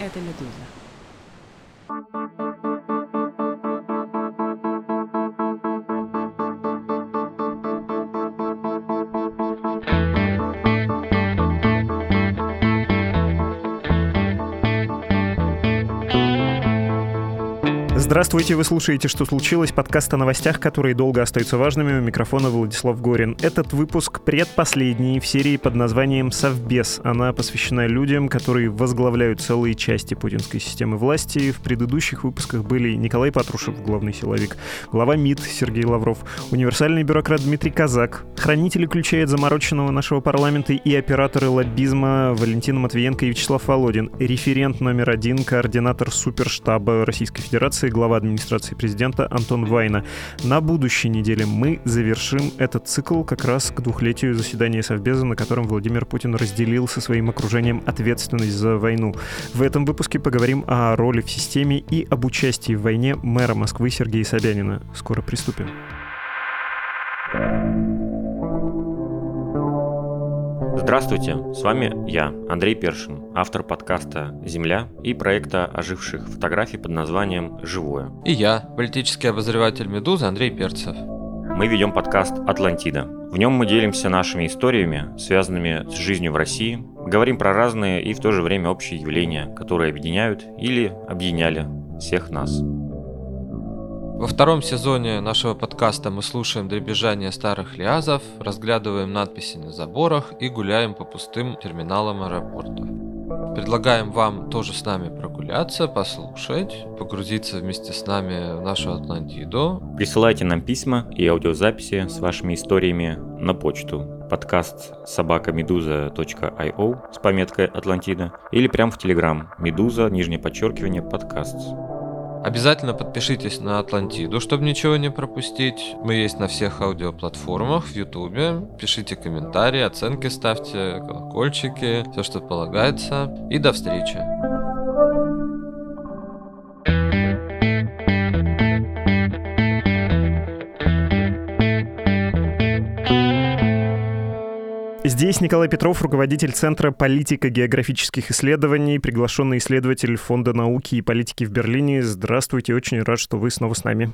это «Медуза». Здравствуйте, вы слушаете «Что случилось?» подкаст о новостях, которые долго остаются важными. У микрофона Владислав Горин. Этот выпуск предпоследний в серии под названием «Совбез». Она посвящена людям, которые возглавляют целые части путинской системы власти. В предыдущих выпусках были Николай Патрушев, главный силовик, глава МИД Сергей Лавров, универсальный бюрократ Дмитрий Казак, хранители ключей от замороченного нашего парламента и операторы лоббизма Валентина Матвиенко и Вячеслав Володин, референт номер один, координатор суперштаба Российской Федерации, глава администрации президента Антон Вайна. На будущей неделе мы завершим этот цикл как раз к двухлетию заседания Совбеза, на котором Владимир Путин разделил со своим окружением ответственность за войну. В этом выпуске поговорим о роли в системе и об участии в войне мэра Москвы Сергея Собянина. Скоро приступим. Здравствуйте, с вами я, Андрей Першин, автор подкаста «Земля» и проекта оживших фотографий под названием «Живое». И я, политический обозреватель «Медузы» Андрей Перцев. Мы ведем подкаст «Атлантида». В нем мы делимся нашими историями, связанными с жизнью в России, говорим про разные и в то же время общие явления, которые объединяют или объединяли всех нас. Во втором сезоне нашего подкаста мы слушаем дребезжание старых лиазов, разглядываем надписи на заборах и гуляем по пустым терминалам аэропорта. Предлагаем вам тоже с нами прогуляться, послушать, погрузиться вместе с нами в нашу Атлантиду. Присылайте нам письма и аудиозаписи с вашими историями на почту подкаст собака meduza.io с пометкой Атлантида или прямо в Телеграм Медуза, нижнее подчеркивание, подкаст. Обязательно подпишитесь на Атлантиду, чтобы ничего не пропустить. Мы есть на всех аудиоплатформах, в Ютубе. Пишите комментарии, оценки ставьте, колокольчики, все, что полагается. И до встречи! Здесь Николай Петров, руководитель Центра политико-географических исследований, приглашенный исследователь Фонда науки и политики в Берлине. Здравствуйте, очень рад, что вы снова с нами.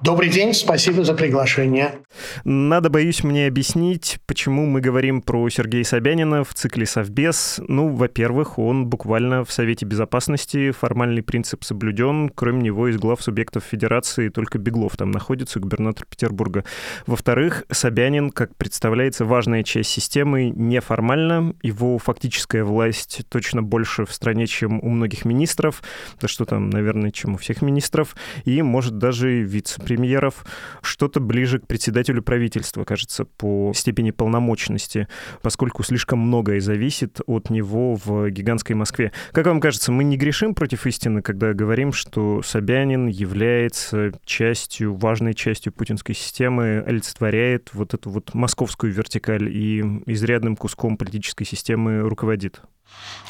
Добрый день, спасибо за приглашение. Надо, боюсь, мне объяснить, почему мы говорим про Сергея Собянина в цикле «Совбез». Ну, во-первых, он буквально в Совете Безопасности, формальный принцип соблюден, кроме него из глав субъектов Федерации только Беглов там находится, губернатор Петербурга. Во-вторых, Собянин, как представляется, важная часть системы неформально, его фактическая власть точно больше в стране, чем у многих министров, да что там, наверное, чем у всех министров, и может даже вице-премьеров, что-то ближе к председателю правительства, кажется, по степени полномочности, поскольку слишком многое зависит от него в гигантской Москве. Как вам кажется, мы не грешим против истины, когда говорим, что Собянин является частью, важной частью путинской системы, олицетворяет вот эту вот московскую вертикаль и изрядным куском политической системы руководит?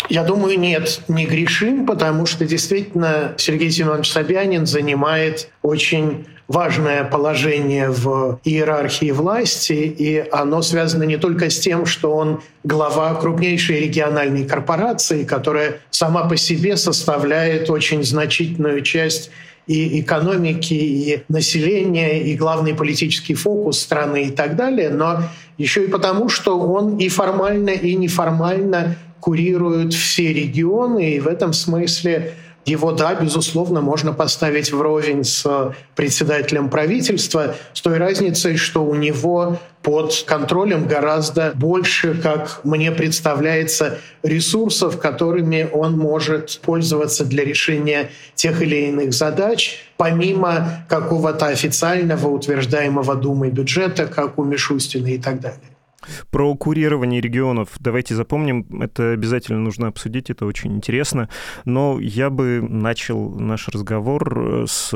Я думаю, нет, не грешим, потому что действительно Сергей Семенович Собянин занимает очень важное положение в иерархии власти, и оно связано не только с тем, что он глава крупнейшей региональной корпорации, которая сама по себе составляет очень значительную часть и экономики, и населения, и главный политический фокус страны и так далее, но еще и потому, что он и формально, и неформально курирует все регионы, и в этом смысле его, да, безусловно, можно поставить вровень с председателем правительства, с той разницей, что у него под контролем гораздо больше, как мне представляется, ресурсов, которыми он может пользоваться для решения тех или иных задач, помимо какого-то официального утверждаемого Думой бюджета, как у Мишустина и так далее. Про курирование регионов давайте запомним, это обязательно нужно обсудить, это очень интересно. Но я бы начал наш разговор с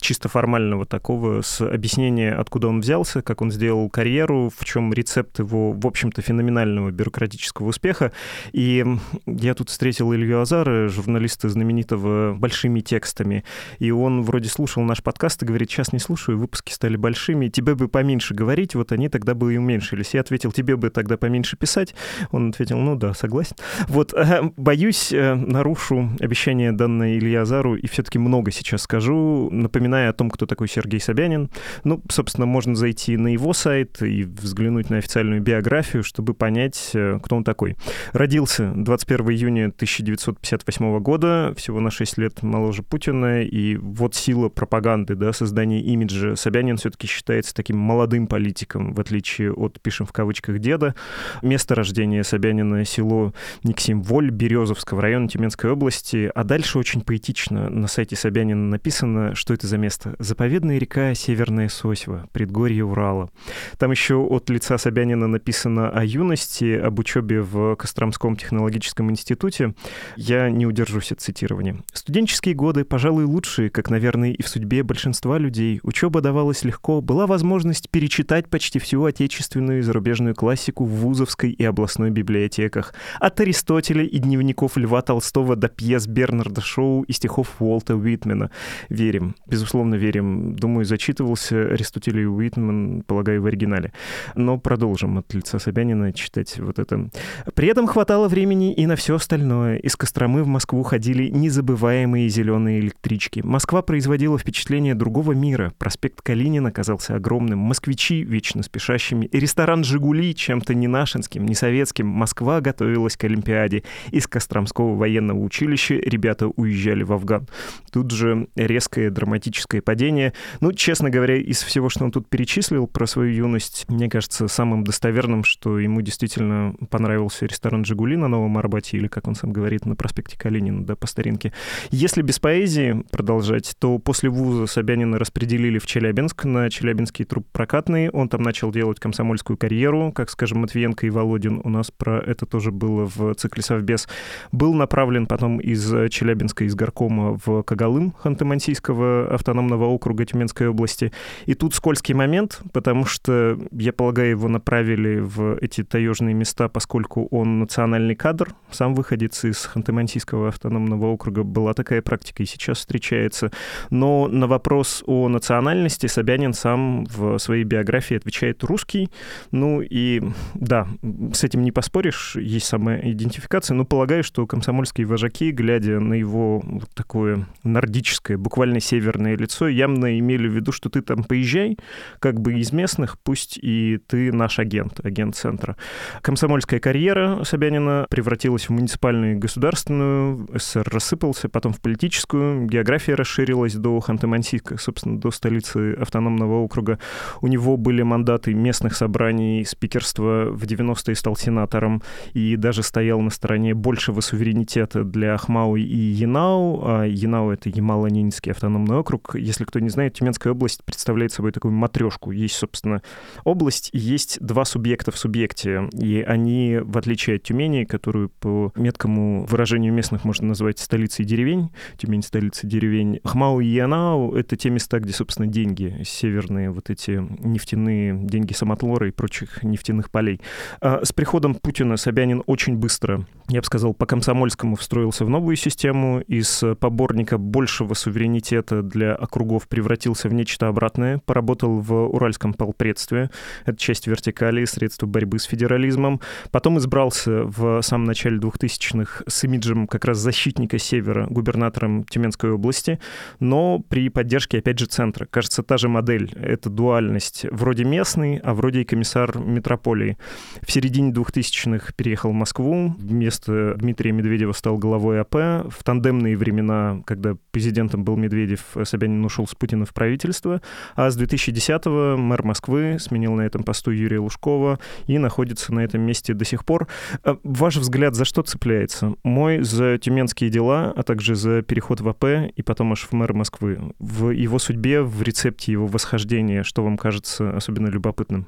чисто формального такого, с объяснения, откуда он взялся, как он сделал карьеру, в чем рецепт его, в общем-то, феноменального бюрократического успеха. И я тут встретил Илью Азара, журналиста знаменитого «Большими текстами», и он вроде слушал наш подкаст и говорит, сейчас не слушаю, выпуски стали большими, тебе бы поменьше говорить, вот они тогда бы и уменьшились. Я ответил, ответил, тебе бы тогда поменьше писать. Он ответил, ну да, согласен. Вот, боюсь, э, нарушу обещание, данное Илья Азару, и все-таки много сейчас скажу, напоминая о том, кто такой Сергей Собянин. Ну, собственно, можно зайти на его сайт и взглянуть на официальную биографию, чтобы понять, э, кто он такой. Родился 21 июня 1958 года, всего на 6 лет моложе Путина, и вот сила пропаганды, да, создания имиджа. Собянин все-таки считается таким молодым политиком, в отличие от, пишем в кавычках, деда. Место рождения Собянина — село Никсим-Воль Березовского района Тюменской области, а дальше очень поэтично на сайте Собянина написано, что это за место. Заповедная река Северная Сосьва, предгорье Урала. Там еще от лица Собянина написано о юности, об учебе в Костромском технологическом институте. Я не удержусь от цитирования. Студенческие годы, пожалуй, лучшие, как, наверное, и в судьбе большинства людей. Учеба давалась легко, была возможность перечитать почти всю отечественную и зарубежную классику в вузовской и областной библиотеках. От Аристотеля и дневников Льва Толстого до пьес Бернарда Шоу и стихов Уолта Уитмена. Верим, безусловно, верим. Думаю, зачитывался Аристотель и Уитмен, полагаю, в оригинале. Но продолжим от лица Собянина читать вот это. При этом хватало времени и на все остальное. Из Костромы в Москву ходили незабываемые зеленые электрички. Москва производила впечатление другого мира. Проспект Калинина казался огромным. Москвичи вечно спешащими. И ресторан «Жигули» чем-то не нашинским, не советским. Москва готовилась к Олимпиаде. Из Костромского военного училища ребята уезжали в Афган. Тут же резкое драматическое падение. Ну, честно говоря, из всего, что он тут перечислил про свою юность, мне кажется, самым достоверным, что ему действительно понравился ресторан «Жигули» на Новом Арбате, или, как он сам говорит, на проспекте Калинина, да, по старинке. Если без поэзии продолжать, то после вуза Собянина распределили в Челябинск на Челябинский труп прокатный. Он там начал делать комсомольскую карьеру, как, скажем, Матвиенко и Володин. У нас про это тоже было в цикле «Совбез». Был направлен потом из Челябинска, из горкома в Кагалым Ханты-Мансийского автономного округа Тюменской области. И тут скользкий момент, потому что, я полагаю, его направили в эти таежные места, поскольку он национальный кадр, сам выходец из Ханты-Мансийского автономного округа. Была такая практика и сейчас встречается. Но на вопрос о национальности Собянин сам в своей биографии отвечает русский. Ну и да, с этим не поспоришь, есть самая идентификация, но полагаю, что комсомольские вожаки, глядя на его вот такое нордическое, буквально северное лицо, явно имели в виду, что ты там поезжай, как бы из местных, пусть и ты наш агент, агент центра. Комсомольская карьера Собянина превратилась в муниципальную и государственную, СССР рассыпался, потом в политическую, география расширилась до Ханты-Мансийска, собственно, до столицы автономного округа. У него были мандаты местных собраний, спикерства, в 90-е стал сенатором и даже стоял на стороне большего суверенитета для Ахмау и Янау. А Янау — это Ямало-Ненецкий автономный округ. Если кто не знает, Тюменская область представляет собой такую матрешку. Есть, собственно, область, есть два субъекта в субъекте. И они, в отличие от Тюмени, которую по меткому выражению местных можно назвать столицей деревень, Тюмень — столица деревень, Хмау и Янау — это те места, где, собственно, деньги, северные вот эти нефтяные деньги Самотлора и прочих нефтяных полей. А с приходом Путина Собянин очень быстро, я бы сказал, по комсомольскому встроился в новую систему, из поборника большего суверенитета для округов превратился в нечто обратное, поработал в Уральском полпредстве, это часть вертикали, средства борьбы с федерализмом, потом избрался в самом начале 2000-х с имиджем как раз защитника Севера, губернатором Тюменской области, но при поддержке, опять же, центра. Кажется, та же модель, это дуальность, вроде местный, а вроде и комиссар метрополии. В середине 2000-х переехал в Москву, вместо Дмитрия Медведева стал главой АП. В тандемные времена, когда президентом был Медведев, Собянин ушел с Путина в правительство, а с 2010-го мэр Москвы сменил на этом посту Юрия Лужкова и находится на этом месте до сих пор. А ваш взгляд за что цепляется? Мой за тюменские дела, а также за переход в АП и потом аж в мэр Москвы. В его судьбе, в рецепте его восхождения, что вам кажется особенно любопытным?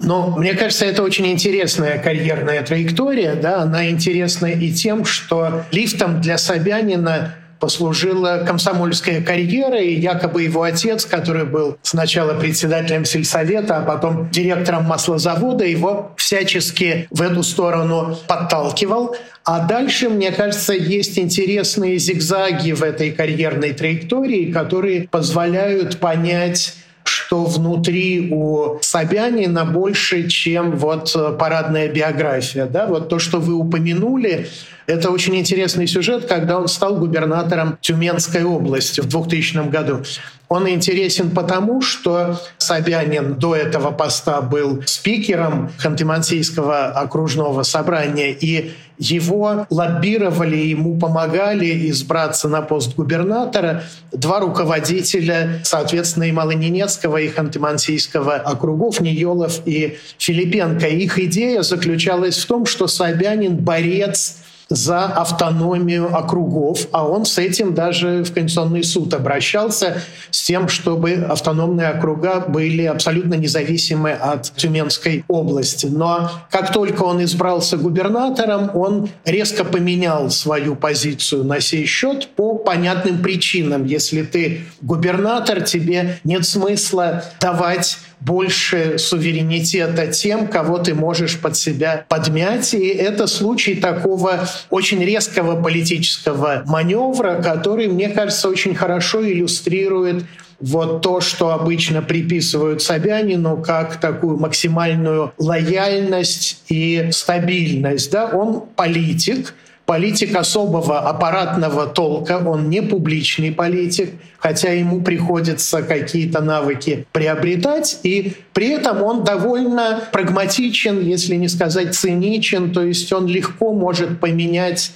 Но мне кажется, это очень интересная карьерная траектория. Да? Она интересна и тем, что лифтом для Собянина послужила комсомольская карьера, и якобы его отец, который был сначала председателем сельсовета, а потом директором маслозавода, его всячески в эту сторону подталкивал. А дальше, мне кажется, есть интересные зигзаги в этой карьерной траектории, которые позволяют понять, что внутри у Собянина больше, чем вот парадная биография. Да? Вот то, что вы упомянули, это очень интересный сюжет, когда он стал губернатором Тюменской области в 2000 году. Он интересен потому, что Собянин до этого поста был спикером Ханты-Мансийского окружного собрания, и его лоббировали, ему помогали избраться на пост губернатора два руководителя, соответственно, и Малоненецкого, и Ханты-Мансийского округов, Ниелов и Филипенко. Их идея заключалась в том, что Собянин борец за автономию округов, а он с этим даже в Конституционный суд обращался с тем, чтобы автономные округа были абсолютно независимы от Тюменской области. Но как только он избрался губернатором, он резко поменял свою позицию на сей счет по понятным причинам. Если ты губернатор, тебе нет смысла давать больше суверенитета тем, кого ты можешь под себя подмять. И это случай такого очень резкого политического маневра, который, мне кажется, очень хорошо иллюстрирует вот то, что обычно приписывают Собянину как такую максимальную лояльность и стабильность. Да? Он политик, политик особого аппаратного толка, он не публичный политик, хотя ему приходится какие-то навыки приобретать, и при этом он довольно прагматичен, если не сказать циничен, то есть он легко может поменять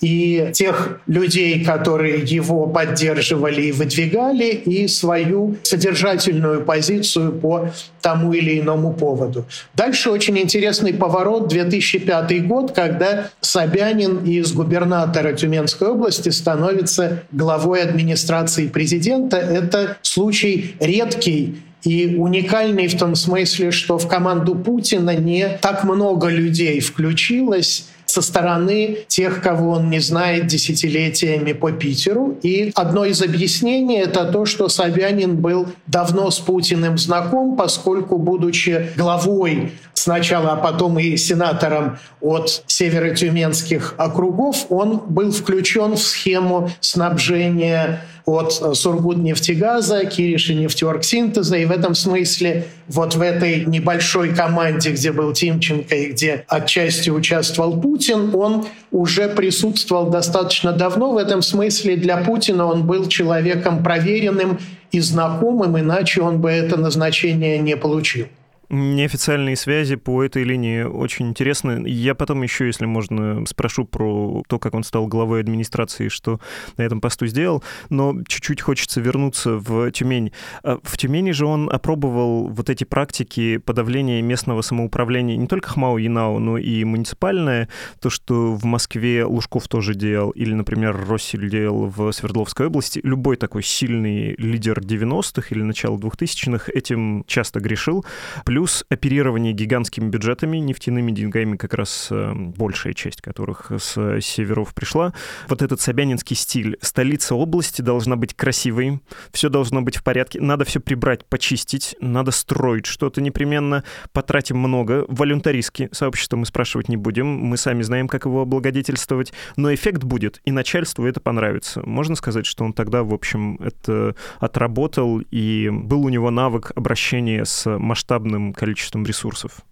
и тех людей, которые его поддерживали и выдвигали, и свою содержательную позицию по тому или иному поводу. Дальше очень интересный поворот 2005 год, когда Собянин из губернатора Тюменской области становится главой администрации президента. Это случай редкий и уникальный в том смысле, что в команду Путина не так много людей включилось, со стороны тех, кого он не знает десятилетиями по Питеру. И одно из объяснений — это то, что Собянин был давно с Путиным знаком, поскольку, будучи главой сначала, а потом и сенатором от северо-тюменских округов, он был включен в схему снабжения от э, Сургутнефтегаза, Кириши нефтеоргсинтеза. И в этом смысле вот в этой небольшой команде, где был Тимченко и где отчасти участвовал Путин, он уже присутствовал достаточно давно. В этом смысле для Путина он был человеком проверенным и знакомым, иначе он бы это назначение не получил. Неофициальные связи по этой линии очень интересны. Я потом еще, если можно, спрошу про то, как он стал главой администрации, что на этом посту сделал. Но чуть-чуть хочется вернуться в Тюмень. А в Тюмени же он опробовал вот эти практики подавления местного самоуправления не только ХМАУ, ЯНАУ, но и муниципальное. То, что в Москве Лужков тоже делал, или, например, Россель делал в Свердловской области. Любой такой сильный лидер 90-х или начала 2000-х этим часто грешил плюс оперирование гигантскими бюджетами, нефтяными деньгами, как раз э, большая часть которых с северов пришла. Вот этот собянинский стиль. Столица области должна быть красивой, все должно быть в порядке, надо все прибрать, почистить, надо строить что-то непременно, потратим много. Волюнтаристски сообщество мы спрашивать не будем, мы сами знаем, как его облагодетельствовать, но эффект будет, и начальству это понравится. Можно сказать, что он тогда, в общем, это отработал, и был у него навык обращения с масштабным количеством ресурсов?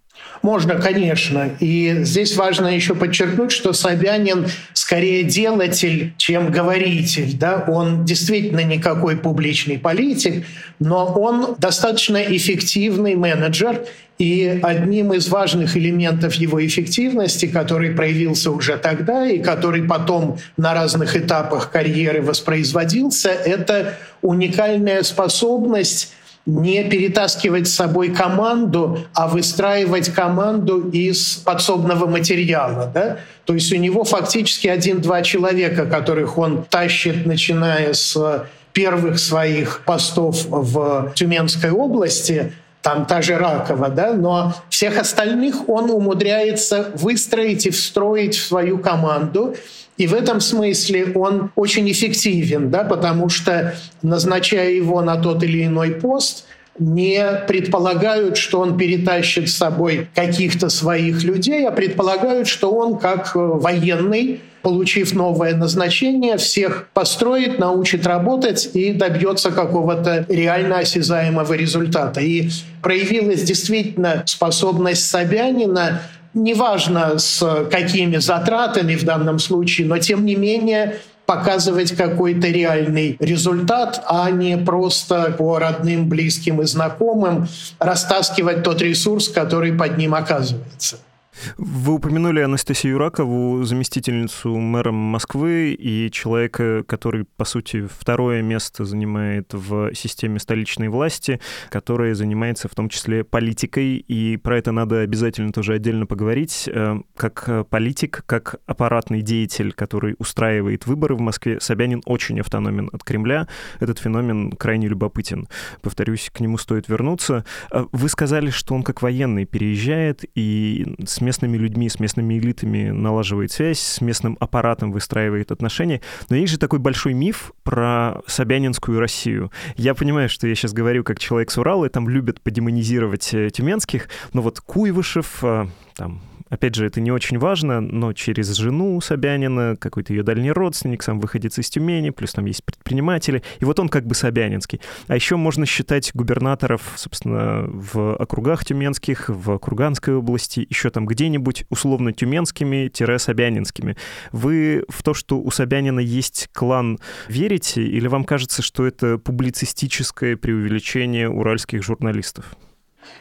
Можно, конечно. И здесь важно еще подчеркнуть, что Собянин скорее делатель, чем говоритель. Да? Он действительно никакой публичный политик, но он достаточно эффективный менеджер. И одним из важных элементов его эффективности, который проявился уже тогда и который потом на разных этапах карьеры воспроизводился, это уникальная способность не перетаскивать с собой команду, а выстраивать команду из подсобного материала. Да? То есть у него фактически один-два человека, которых он тащит, начиная с первых своих постов в Тюменской области, там та же Ракова, да, но всех остальных он умудряется выстроить и встроить в свою команду. И в этом смысле он очень эффективен, да, потому что, назначая его на тот или иной пост, не предполагают, что он перетащит с собой каких-то своих людей, а предполагают, что он как э, военный получив новое назначение, всех построит, научит работать и добьется какого-то реально осязаемого результата. И проявилась действительно способность Собянина неважно с какими затратами в данном случае, но тем не менее показывать какой-то реальный результат, а не просто по родным, близким и знакомым растаскивать тот ресурс, который под ним оказывается. Вы упомянули Анастасию Ракову, заместительницу мэра Москвы и человека, который, по сути, второе место занимает в системе столичной власти, которая занимается в том числе политикой, и про это надо обязательно тоже отдельно поговорить. Э, как политик, как аппаратный деятель, который устраивает выборы в Москве, Собянин очень автономен от Кремля. Этот феномен крайне любопытен. Повторюсь, к нему стоит вернуться. Э, вы сказали, что он как военный переезжает и с местными людьми, с местными элитами налаживает связь, с местным аппаратом выстраивает отношения. Но есть же такой большой миф про Собянинскую Россию. Я понимаю, что я сейчас говорю как человек с Урала, и там любят подемонизировать э, тюменских, но вот Куйвышев, э, там, Опять же, это не очень важно, но через жену Собянина, какой-то ее дальний родственник, сам выходец из Тюмени, плюс там есть предприниматели, и вот он как бы Собянинский. А еще можно считать губернаторов, собственно, в округах тюменских, в Курганской области, еще там где-нибудь условно тюменскими-собянинскими. Вы в то, что у Собянина есть клан, верите, или вам кажется, что это публицистическое преувеличение уральских журналистов?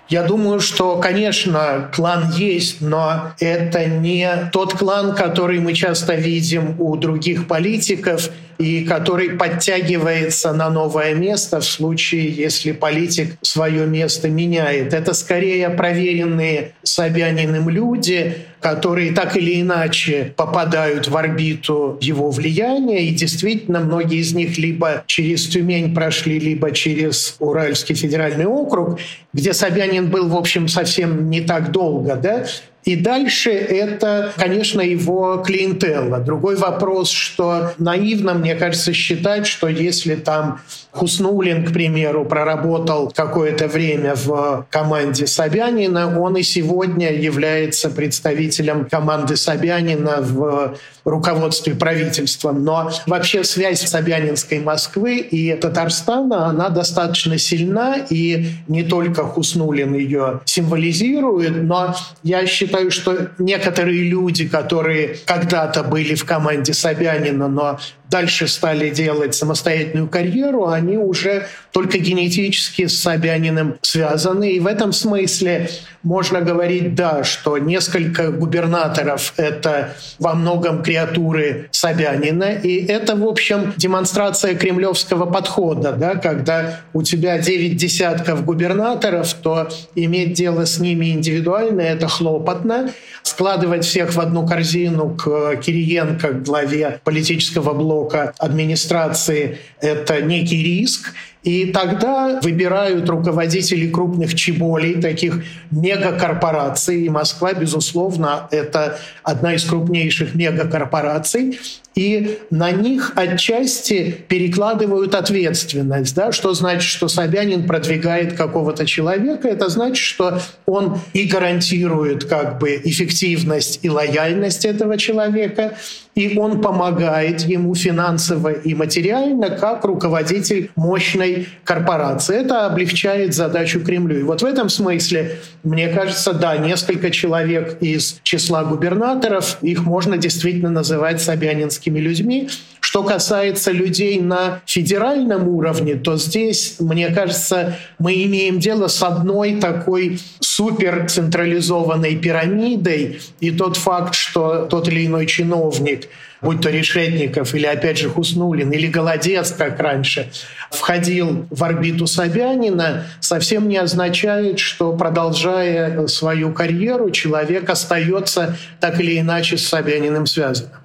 Я думаю, что, конечно, клан есть, но это не тот клан, который мы часто видим у других политиков и который подтягивается на новое место в случае, если политик свое место меняет. Это скорее проверенные Собяниным люди, которые так или иначе попадают в орбиту его влияния, и действительно многие из них либо через Тюмень прошли, либо через Уральский федеральный округ, где Собянин был, в общем, совсем не так долго, да, и дальше это, конечно, его клиентелла. Другой вопрос, что наивно, мне кажется, считать, что если там Хуснулин, к примеру, проработал какое-то время в команде Собянина, он и сегодня является представителем команды Собянина в руководстве правительством. Но вообще связь Собянинской Москвы и Татарстана, она достаточно сильна, и не только Хуснулин ее символизирует, но я считаю, что некоторые люди, которые когда-то были в команде Собянина, но дальше стали делать самостоятельную карьеру, они уже только генетически с Собяниным связаны. И в этом смысле можно говорить, да, что несколько губернаторов — это во многом креатуры Собянина. И это, в общем, демонстрация кремлевского подхода. Да? Когда у тебя девять десятков губернаторов, то иметь дело с ними индивидуально — это хлопотно. Складывать всех в одну корзину к Кириенко, к главе политического блока администрации — это некий риск. И тогда выбирают руководителей крупных чеболей, таких мегакорпораций. И Москва, безусловно, это одна из крупнейших мегакорпораций и на них отчасти перекладывают ответственность. Да? Что значит, что Собянин продвигает какого-то человека? Это значит, что он и гарантирует как бы эффективность и лояльность этого человека, и он помогает ему финансово и материально как руководитель мощной корпорации. Это облегчает задачу Кремлю. И вот в этом смысле, мне кажется, да, несколько человек из числа губернаторов, их можно действительно называть собянинскими людьми. Что касается людей на федеральном уровне, то здесь, мне кажется, мы имеем дело с одной такой супер централизованной пирамидой, и тот факт, что тот или иной чиновник будь то Решетников или, опять же, Хуснулин или Голодец, как раньше, входил в орбиту Собянина, совсем не означает, что, продолжая свою карьеру, человек остается так или иначе с Собяниным связанным.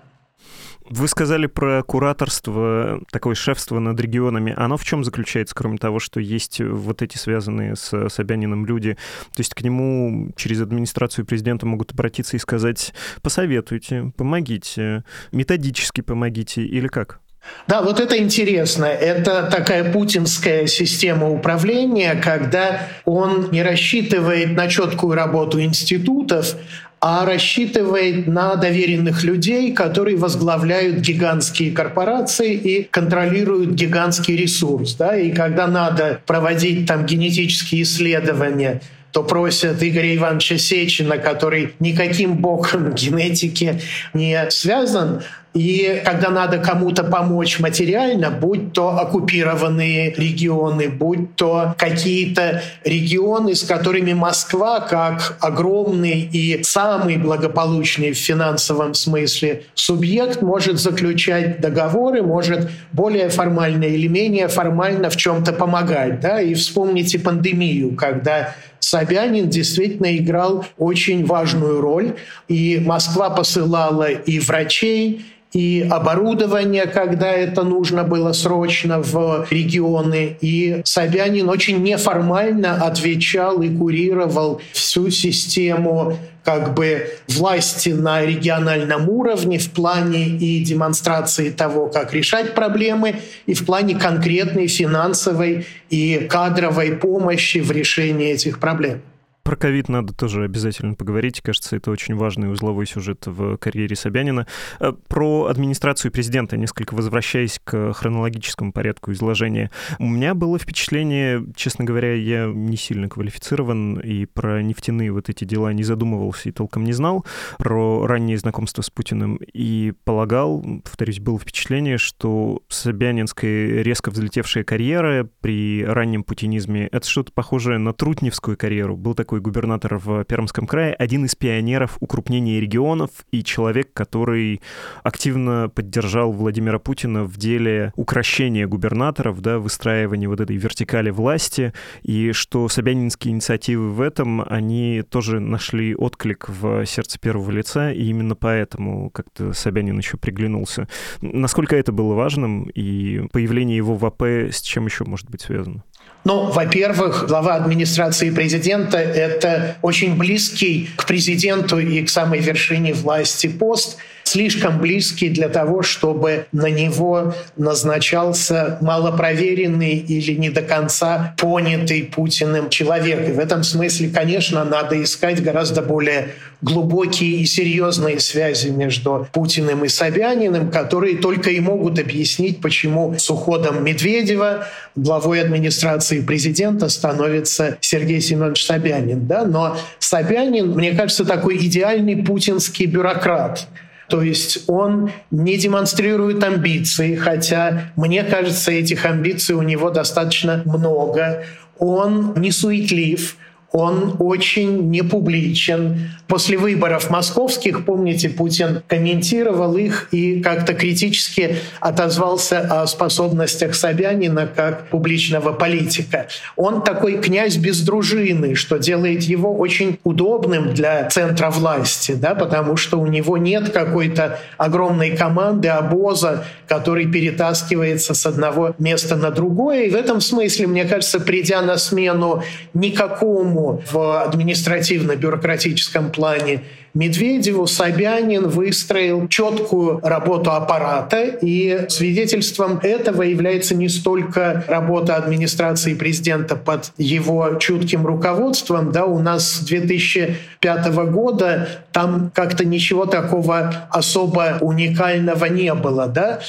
Вы сказали про кураторство, такое шефство над регионами. Оно в чем заключается, кроме того, что есть вот эти связанные с Собяниным люди? То есть к нему через администрацию президента могут обратиться и сказать, посоветуйте, помогите, методически помогите или как? Да, вот это интересно. Это такая путинская система управления, когда он не рассчитывает на четкую работу институтов, а рассчитывает на доверенных людей, которые возглавляют гигантские корпорации и контролируют гигантский ресурс. Да? И когда надо проводить там генетические исследования, то просят Игоря Ивановича Сечина, который никаким боком генетики не связан, и когда надо кому-то помочь материально, будь то оккупированные регионы, будь то какие-то регионы, с которыми Москва, как огромный и самый благополучный в финансовом смысле субъект, может заключать договоры, может более формально или менее формально в чем-то помогать. Да? И вспомните пандемию, когда Собянин действительно играл очень важную роль, и Москва посылала и врачей, и оборудование, когда это нужно было срочно в регионы. И Собянин очень неформально отвечал и курировал всю систему как бы власти на региональном уровне в плане и демонстрации того, как решать проблемы, и в плане конкретной финансовой и кадровой помощи в решении этих проблем. Про ковид надо тоже обязательно поговорить. Кажется, это очень важный узловой сюжет в карьере Собянина. Э, про администрацию президента, несколько возвращаясь к хронологическому порядку изложения. У меня было впечатление, честно говоря, я не сильно квалифицирован и про нефтяные вот эти дела не задумывался и толком не знал, про раннее знакомство с Путиным и полагал, повторюсь, было впечатление, что Собянинская резко взлетевшая карьера при раннем путинизме — это что-то похожее на Трутневскую карьеру. Был такой первый губернатор в Пермском крае, один из пионеров укрупнения регионов и человек, который активно поддержал Владимира Путина в деле укращения губернаторов, да, выстраивания вот этой вертикали власти, и что собянинские инициативы в этом, они тоже нашли отклик в сердце первого лица, и именно поэтому как-то Собянин еще приглянулся. Насколько это было важным, и появление его в АП с чем еще может быть связано? Ну, во-первых, глава администрации президента – это очень близкий к президенту и к самой вершине власти пост – слишком близкий для того, чтобы на него назначался малопроверенный или не до конца понятый Путиным человек. И в этом смысле, конечно, надо искать гораздо более глубокие и серьезные связи между Путиным и Собяниным, которые только и могут объяснить, почему с уходом Медведева главой администрации президента становится Сергей Семенович Собянин. Да? Но Собянин, мне кажется, такой идеальный путинский бюрократ – то есть он не демонстрирует амбиции, хотя, мне кажется, этих амбиций у него достаточно много. Он не суетлив, он очень непубличен. После выборов московских, помните, Путин комментировал их и как-то критически отозвался о способностях Собянина как публичного политика. Он такой князь без дружины, что делает его очень удобным для центра власти, да, потому что у него нет какой-то огромной команды, обоза, который перетаскивается с одного места на другое. И в этом смысле, мне кажется, придя на смену никакому по в административно-бюрократическом плане Медведеву Собянин выстроил четкую работу аппарата, и свидетельством этого является не столько работа администрации президента под его чутким руководством, да, у нас с 2005 года там как-то ничего такого особо уникального не было, да,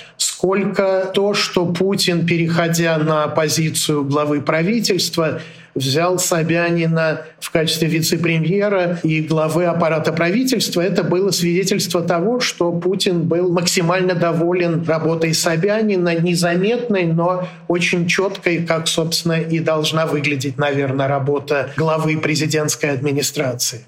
сколько то, что Путин, переходя на позицию главы правительства, взял Собянина в качестве вице-премьера и главы аппарата правительства, это было свидетельство того, что Путин был максимально доволен работой Собянина, незаметной, но очень четкой, как, собственно, и должна выглядеть, наверное, работа главы президентской администрации.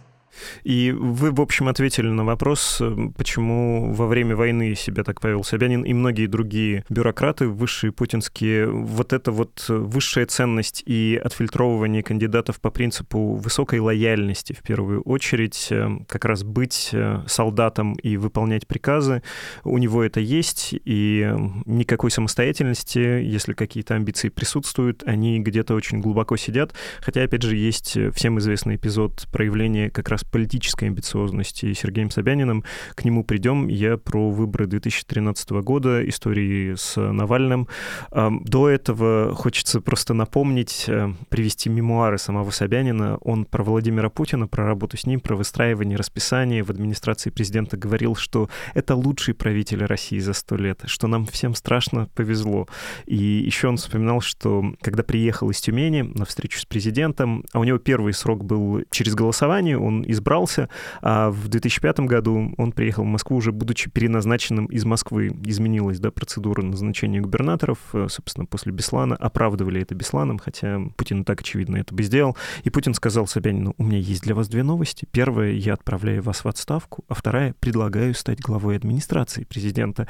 И вы, в общем, ответили на вопрос, э, почему во время войны себя так повел Собянин и многие другие бюрократы высшие путинские. Вот эта вот высшая ценность и отфильтровывание кандидатов по принципу высокой лояльности, в первую очередь, э, как раз быть э, солдатом и выполнять приказы, у него это есть, и никакой самостоятельности, если какие-то амбиции присутствуют, они где-то очень глубоко сидят. Хотя, опять же, есть всем известный эпизод проявления как раз политической амбициозности Сергеем Собяниным. К нему придем. Я про выборы 2013 года, истории с Навальным. До этого хочется просто напомнить, э, привести мемуары самого Собянина. Он про Владимира Путина, про работу с ним, про выстраивание расписания в администрации президента говорил, что это лучший правитель России за сто лет, что нам всем страшно повезло. И еще он вспоминал, что когда приехал из Тюмени на встречу с президентом, а у него первый срок был через голосование, он избрался, а в 2005 году он приехал в Москву уже будучи переназначенным из Москвы. Изменилась да, процедура назначения губернаторов, э, собственно, после Беслана. Оправдывали это Бесланом, хотя Путин так, очевидно, это бы сделал. И Путин сказал Собянину, у меня есть для вас две новости. Первая, я отправляю вас в отставку, а вторая, предлагаю стать главой администрации президента.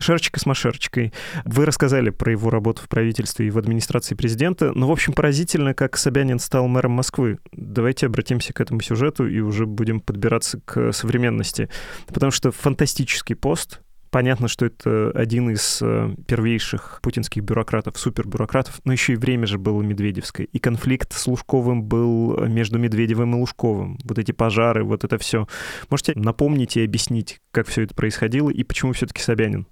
Шерчика с Машерчикой. Вы рассказали про его работу в правительстве и в администрации президента, но, в общем, поразительно, как Собянин стал мэром Москвы. Давайте обратимся к этому сюжету и уже будем подбираться к современности. Потому что фантастический пост, Понятно, что это один из э, первейших путинских бюрократов, супербюрократов, но еще и время же было медведевское. И конфликт с Лужковым был между Медведевым и Лужковым. Вот эти пожары, вот это все. Можете напомнить и объяснить, как все это происходило и почему все-таки Собянин?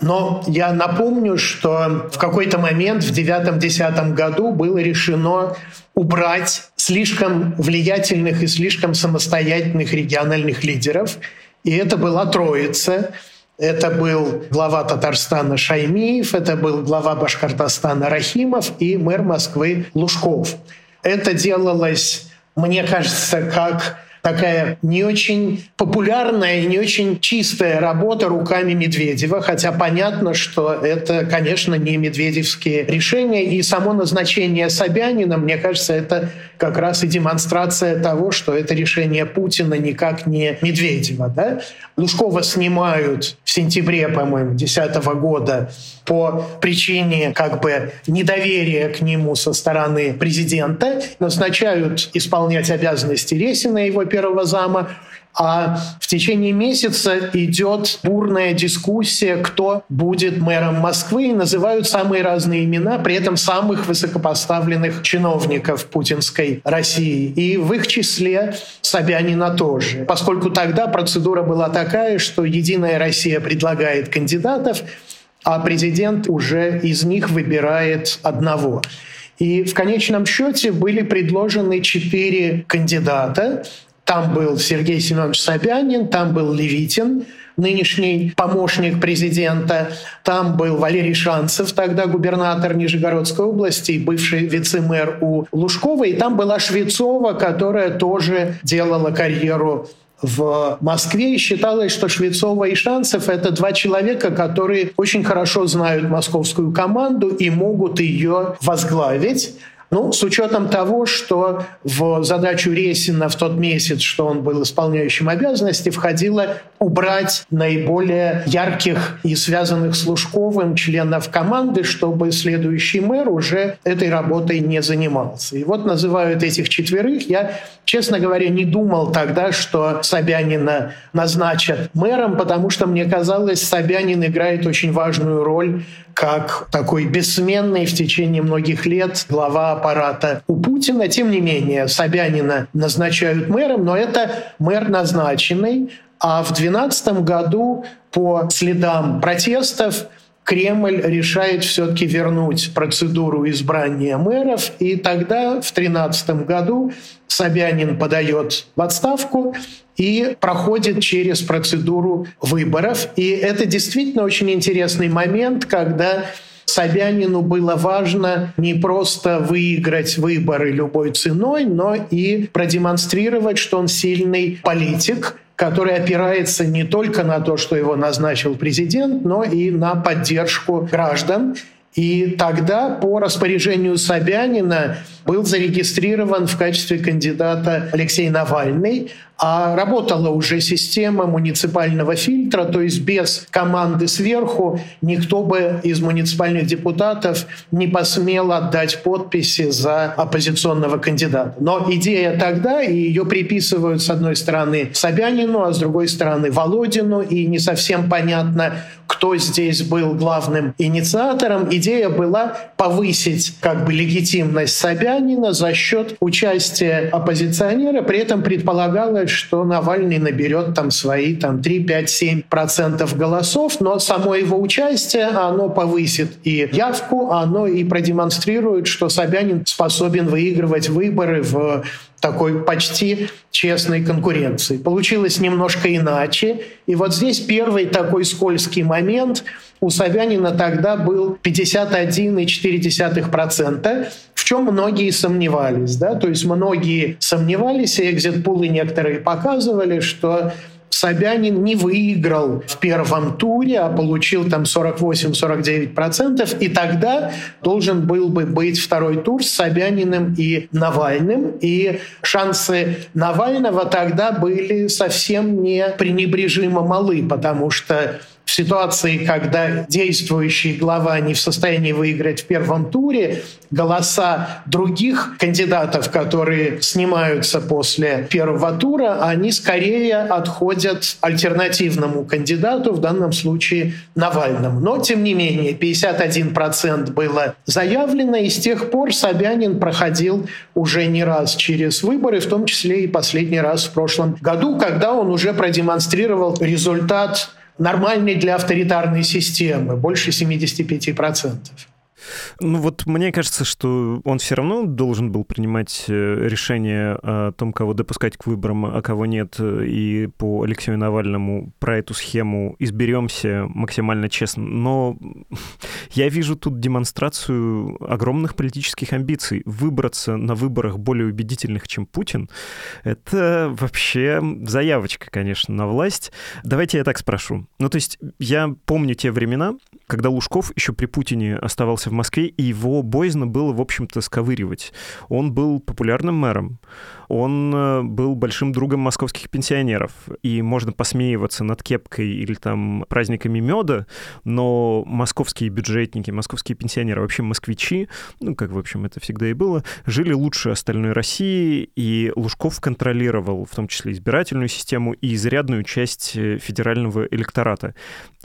Но я напомню, что в какой-то момент в девятом-десятом году было решено убрать слишком влиятельных и слишком самостоятельных региональных лидеров. И это была троица. Это был глава Татарстана Шаймиев, это был глава Башкортостана Рахимов и мэр Москвы Лужков. Это делалось, мне кажется, как такая не очень популярная и не очень чистая работа руками Медведева, хотя понятно, что это, конечно, не медведевские решения. И само назначение Собянина, мне кажется, это как раз и демонстрация того, что это решение Путина никак не Медведева. Да? Лужкова снимают в сентябре, по-моему, 2010 года по причине как бы недоверия к нему со стороны президента, назначают исполнять обязанности Ресина, его первого зама, а в течение месяца идет бурная дискуссия, кто будет мэром Москвы, и называют самые разные имена, при этом самых высокопоставленных чиновников путинской России. И в их числе Собянина тоже. Поскольку тогда процедура была такая, что «Единая Россия» предлагает кандидатов, а президент уже из них выбирает одного. И в конечном счете были предложены четыре кандидата. Там был Сергей Семенович Собянин, там был Левитин, нынешний помощник президента. Там был Валерий Шанцев, тогда губернатор Нижегородской области, бывший вице-мэр у Лужкова. И там была Швецова, которая тоже делала карьеру в Москве считалось, что Швецова и Шанцев — это два человека, которые очень хорошо знают московскую команду и могут ее возглавить. Ну, с учетом того, что в задачу Ресина в тот месяц, что он был исполняющим обязанности, входило убрать наиболее ярких и связанных с Лужковым членов команды, чтобы следующий мэр уже этой работой не занимался. И вот называют этих четверых. Я, честно говоря, не думал тогда, что Собянина назначат мэром, потому что мне казалось, Собянин играет очень важную роль как такой бессменный в течение многих лет глава аппарата у Путина. Тем не менее, Собянина назначают мэром, но это мэр назначенный. А в 2012 году по следам протестов Кремль решает все-таки вернуть процедуру избрания мэров, и тогда в 2013 году Собянин подает в отставку, и проходит через процедуру выборов. И это действительно очень интересный момент, когда Собянину было важно не просто выиграть выборы любой ценой, но и продемонстрировать, что он сильный политик, который опирается не только на то, что его назначил президент, но и на поддержку граждан. И тогда по распоряжению Собянина был зарегистрирован в качестве кандидата Алексей Навальный, а работала уже система муниципального фильтра, то есть без команды сверху никто бы из муниципальных депутатов не посмел отдать подписи за оппозиционного кандидата. Но идея тогда, и ее приписывают с одной стороны Собянину, а с другой стороны Володину, и не совсем понятно, кто здесь был главным инициатором. Идея была повысить как бы легитимность Собянина за счет участия оппозиционера, при этом предполагалось, думает, что Навальный наберет там свои там, 3, 5, 7 процентов голосов, но само его участие, оно повысит и явку, оно и продемонстрирует, что Собянин способен выигрывать выборы в такой почти честной конкуренции. Получилось немножко иначе. И вот здесь первый такой скользкий момент. У Собянина тогда был 51,4%, в чем многие сомневались. Да? То есть многие сомневались, и экзит-пулы некоторые показывали, что Собянин не выиграл в первом туре, а получил там 48-49%, и тогда должен был бы быть второй тур с Собяниным и Навальным, и шансы Навального тогда были совсем не пренебрежимо малы, потому что в ситуации, когда действующий глава не в состоянии выиграть в первом туре, голоса других кандидатов, которые снимаются после первого тура, они скорее отходят альтернативному кандидату, в данном случае Навальному. Но, тем не менее, 51% было заявлено, и с тех пор Собянин проходил уже не раз через выборы, в том числе и последний раз в прошлом году, когда он уже продемонстрировал результат нормальный для авторитарной системы, больше 75%. Ну вот мне кажется, что он все равно должен был принимать э, решение о том, кого допускать к выборам, а кого нет. И по Алексею Навальному про эту схему изберемся максимально честно. Но я вижу тут демонстрацию огромных политических амбиций. Выбраться на выборах более убедительных, чем Путин, это вообще заявочка, конечно, на власть. Давайте я так спрошу. Ну то есть я помню те времена, когда Лужков еще при Путине оставался в Москве, и его боязно было, в общем-то, сковыривать. Он был популярным мэром, он э, был большим другом московских пенсионеров, и можно посмеиваться над кепкой или там праздниками меда, но московские бюджетники, московские пенсионеры, вообще москвичи, ну, как, в общем, это всегда и было, жили лучше остальной России, и Лужков контролировал в том числе избирательную систему и изрядную часть э, федерального электората.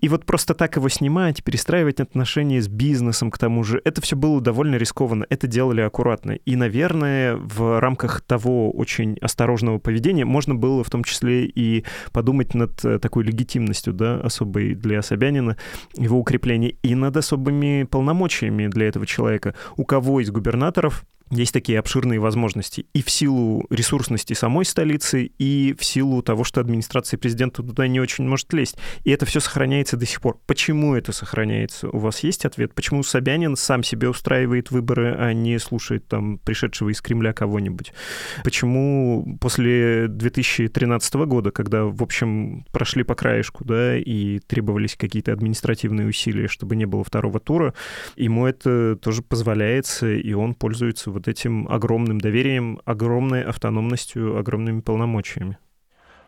И вот просто так его снимать, перестраивать отношения с бизнесом, к тому же, это все было довольно рискованно. Это делали аккуратно. И, наверное, в рамках того очень осторожного поведения можно было в том числе и подумать над э, такой легитимностью, да, особой для Собянина, его укрепления, и над особыми полномочиями для этого человека. У кого из губернаторов есть такие обширные возможности и в силу ресурсности самой столицы, и в силу того, что администрация президента туда не очень может лезть. И это все сохраняется до сих пор. Почему это сохраняется? У вас есть ответ? Почему Собянин сам себе устраивает выборы, а не слушает там пришедшего из Кремля кого-нибудь? Почему после 2013 года, когда, в общем, прошли по краешку, да, и требовались какие-то административные усилия, чтобы не было второго тура, ему это тоже позволяется, и он пользуется вот этим огромным доверием, огромной автономностью, огромными полномочиями?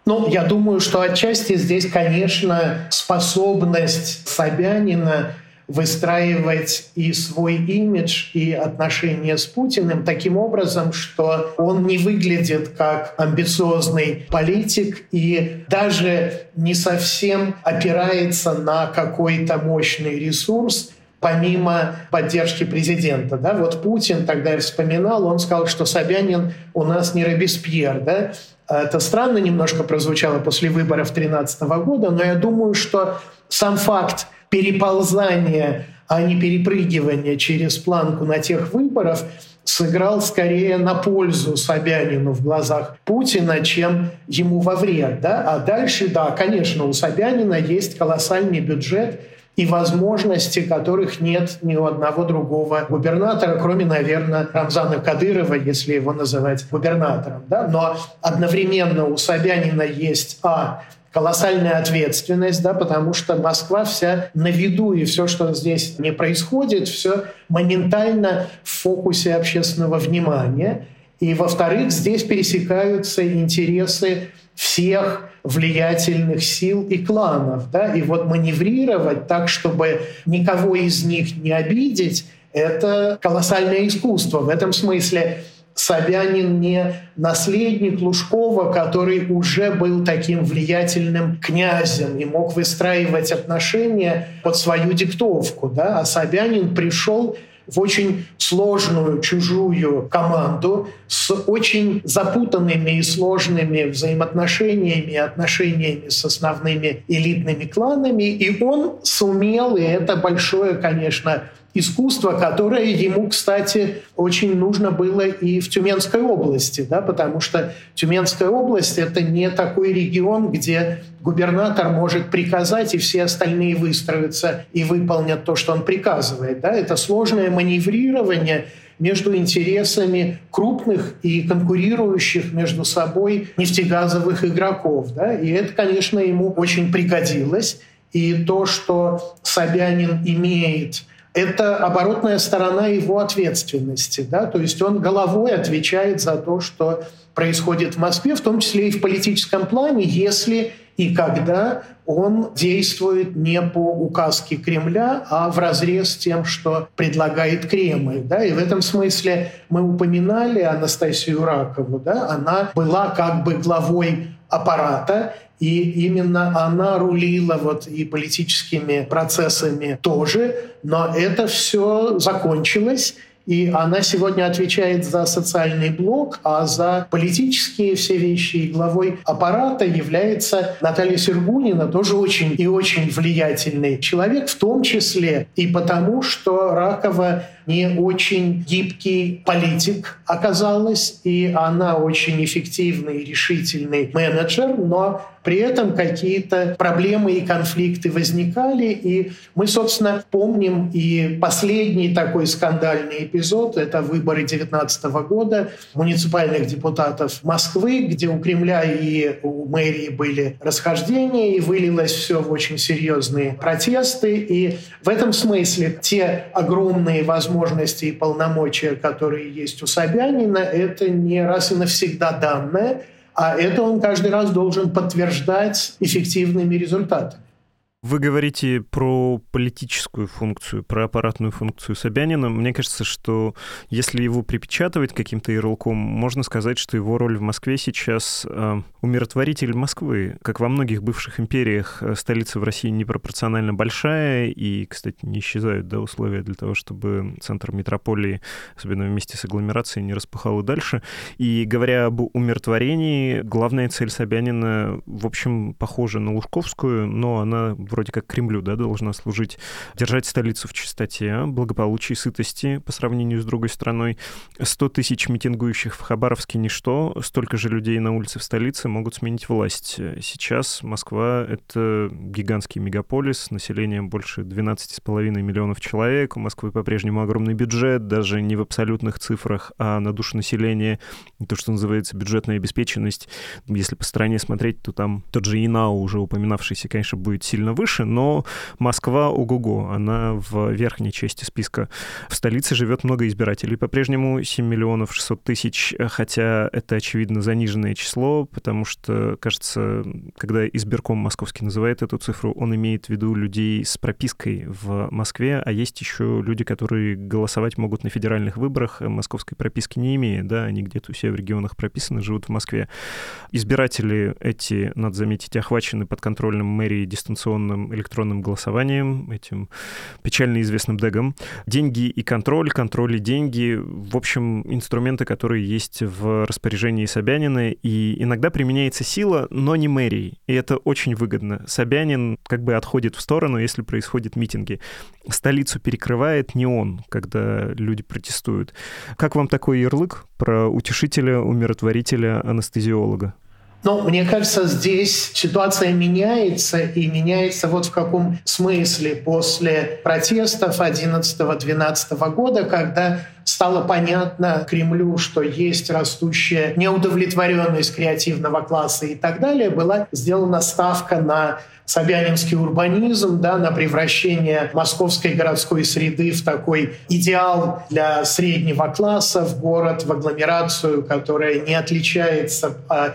Ну, я думаю, что отчасти здесь, конечно, способность Собянина выстраивать и свой имидж, и отношения с Путиным таким образом, что он не выглядит как амбициозный политик и даже не совсем опирается на какой-то мощный ресурс, помимо поддержки президента. Да? Вот Путин тогда вспоминал, он сказал, что Собянин у нас не Робеспьер. Да? Это странно немножко прозвучало после выборов 2013 года, но я думаю, что сам факт переползания, а не перепрыгивания через планку на тех выборах сыграл скорее на пользу Собянину в глазах Путина, чем ему во вред. Да? А дальше, да, конечно, у Собянина есть колоссальный бюджет – и возможности, которых нет ни у одного другого губернатора, кроме, наверное, Рамзана Кадырова, если его называть губернатором. Да? Но одновременно у Собянина есть а колоссальная ответственность, да, потому что Москва вся на виду, и все, что здесь не происходит, все моментально в фокусе общественного внимания. И, во-вторых, здесь пересекаются интересы всех влиятельных сил и кланов. Да? И вот маневрировать так, чтобы никого из них не обидеть, это колоссальное искусство. В этом смысле Собянин не наследник Лужкова, который уже был таким влиятельным князем и мог выстраивать отношения под свою диктовку. Да? А Собянин пришел в очень сложную чужую команду с очень запутанными и сложными взаимоотношениями, отношениями с основными элитными кланами. И он сумел, и это большое, конечно, искусство, которое ему, кстати, очень нужно было и в Тюменской области, да, потому что Тюменская область — это не такой регион, где губернатор может приказать, и все остальные выстроятся и выполнят то, что он приказывает. Да. Это сложное маневрирование между интересами крупных и конкурирующих между собой нефтегазовых игроков. Да. И это, конечно, ему очень пригодилось. И то, что Собянин имеет это оборотная сторона его ответственности. Да? То есть он головой отвечает за то, что происходит в Москве, в том числе и в политическом плане, если и когда он действует не по указке Кремля, а в разрез с тем, что предлагает Кремль. Да? И в этом смысле мы упоминали Анастасию Ракову. Да? Она была как бы главой аппарата, и именно она рулила вот и политическими процессами тоже, но это все закончилось, и она сегодня отвечает за социальный блок, а за политические все вещи. И главой аппарата является Наталья Сергунина, тоже очень и очень влиятельный человек, в том числе и потому, что Ракова не очень гибкий политик оказалась, и она очень эффективный, решительный менеджер, но при этом какие-то проблемы и конфликты возникали. И мы, собственно, помним и последний такой скандальный эпизод. Это выборы 2019 года муниципальных депутатов Москвы, где у Кремля и у мэрии были расхождения, и вылилось все в очень серьезные протесты. И в этом смысле те огромные возможности и полномочия, которые есть у Собянина, это не раз и навсегда данное, а это он каждый раз должен подтверждать эффективными результатами. Вы говорите про политическую функцию, про аппаратную функцию Собянина. Мне кажется, что если его припечатывать каким-то ярлыком, можно сказать, что его роль в Москве сейчас э, умиротворитель Москвы. Как во многих бывших империях, э, столица в России непропорционально большая, и, кстати, не исчезают да, условия для того, чтобы центр метрополии, особенно вместе с агломерацией, не распыхал и дальше. И говоря об умиротворении, главная цель Собянина, в общем, похожа на Лужковскую, но она вроде как Кремлю, да, должна служить, держать столицу в чистоте, благополучии, сытости по сравнению с другой страной. 100 тысяч митингующих в Хабаровске ничто, столько же людей на улице в столице могут сменить власть. Сейчас Москва — это гигантский мегаполис, населением больше 12,5 миллионов человек, у Москвы по-прежнему огромный бюджет, даже не в абсолютных цифрах, а на душу населения, то, что называется бюджетная обеспеченность. Если по стране смотреть, то там тот же ИНАУ, уже упоминавшийся, конечно, будет сильно выше, выше, но Москва ого-го, она в верхней части списка. В столице живет много избирателей, по-прежнему 7 миллионов 600 тысяч, хотя это, очевидно, заниженное число, потому что, кажется, когда избирком московский называет эту цифру, он имеет в виду людей с пропиской в Москве, а есть еще люди, которые голосовать могут на федеральных выборах, а московской прописки не имея, да, они где-то у себя в регионах прописаны, живут в Москве. Избиратели эти, надо заметить, охвачены под контролем мэрии дистанционно электронным, электронным голосованием, этим печально известным дегом. Деньги и контроль, контроль и деньги, в общем, инструменты, которые есть в распоряжении Собянина, и иногда применяется сила, но не мэрии, и это очень выгодно. Собянин как бы отходит в сторону, если происходят митинги. Столицу перекрывает не он, когда люди протестуют. Как вам такой ярлык про утешителя, умиротворителя, анестезиолога? Но мне кажется, здесь ситуация меняется, и меняется вот в каком смысле. После протестов 11-12 года, когда стало понятно Кремлю, что есть растущая неудовлетворенность креативного класса и так далее, была сделана ставка на собянинский урбанизм, да, на превращение московской городской среды в такой идеал для среднего класса, в город, в агломерацию, которая не отличается, а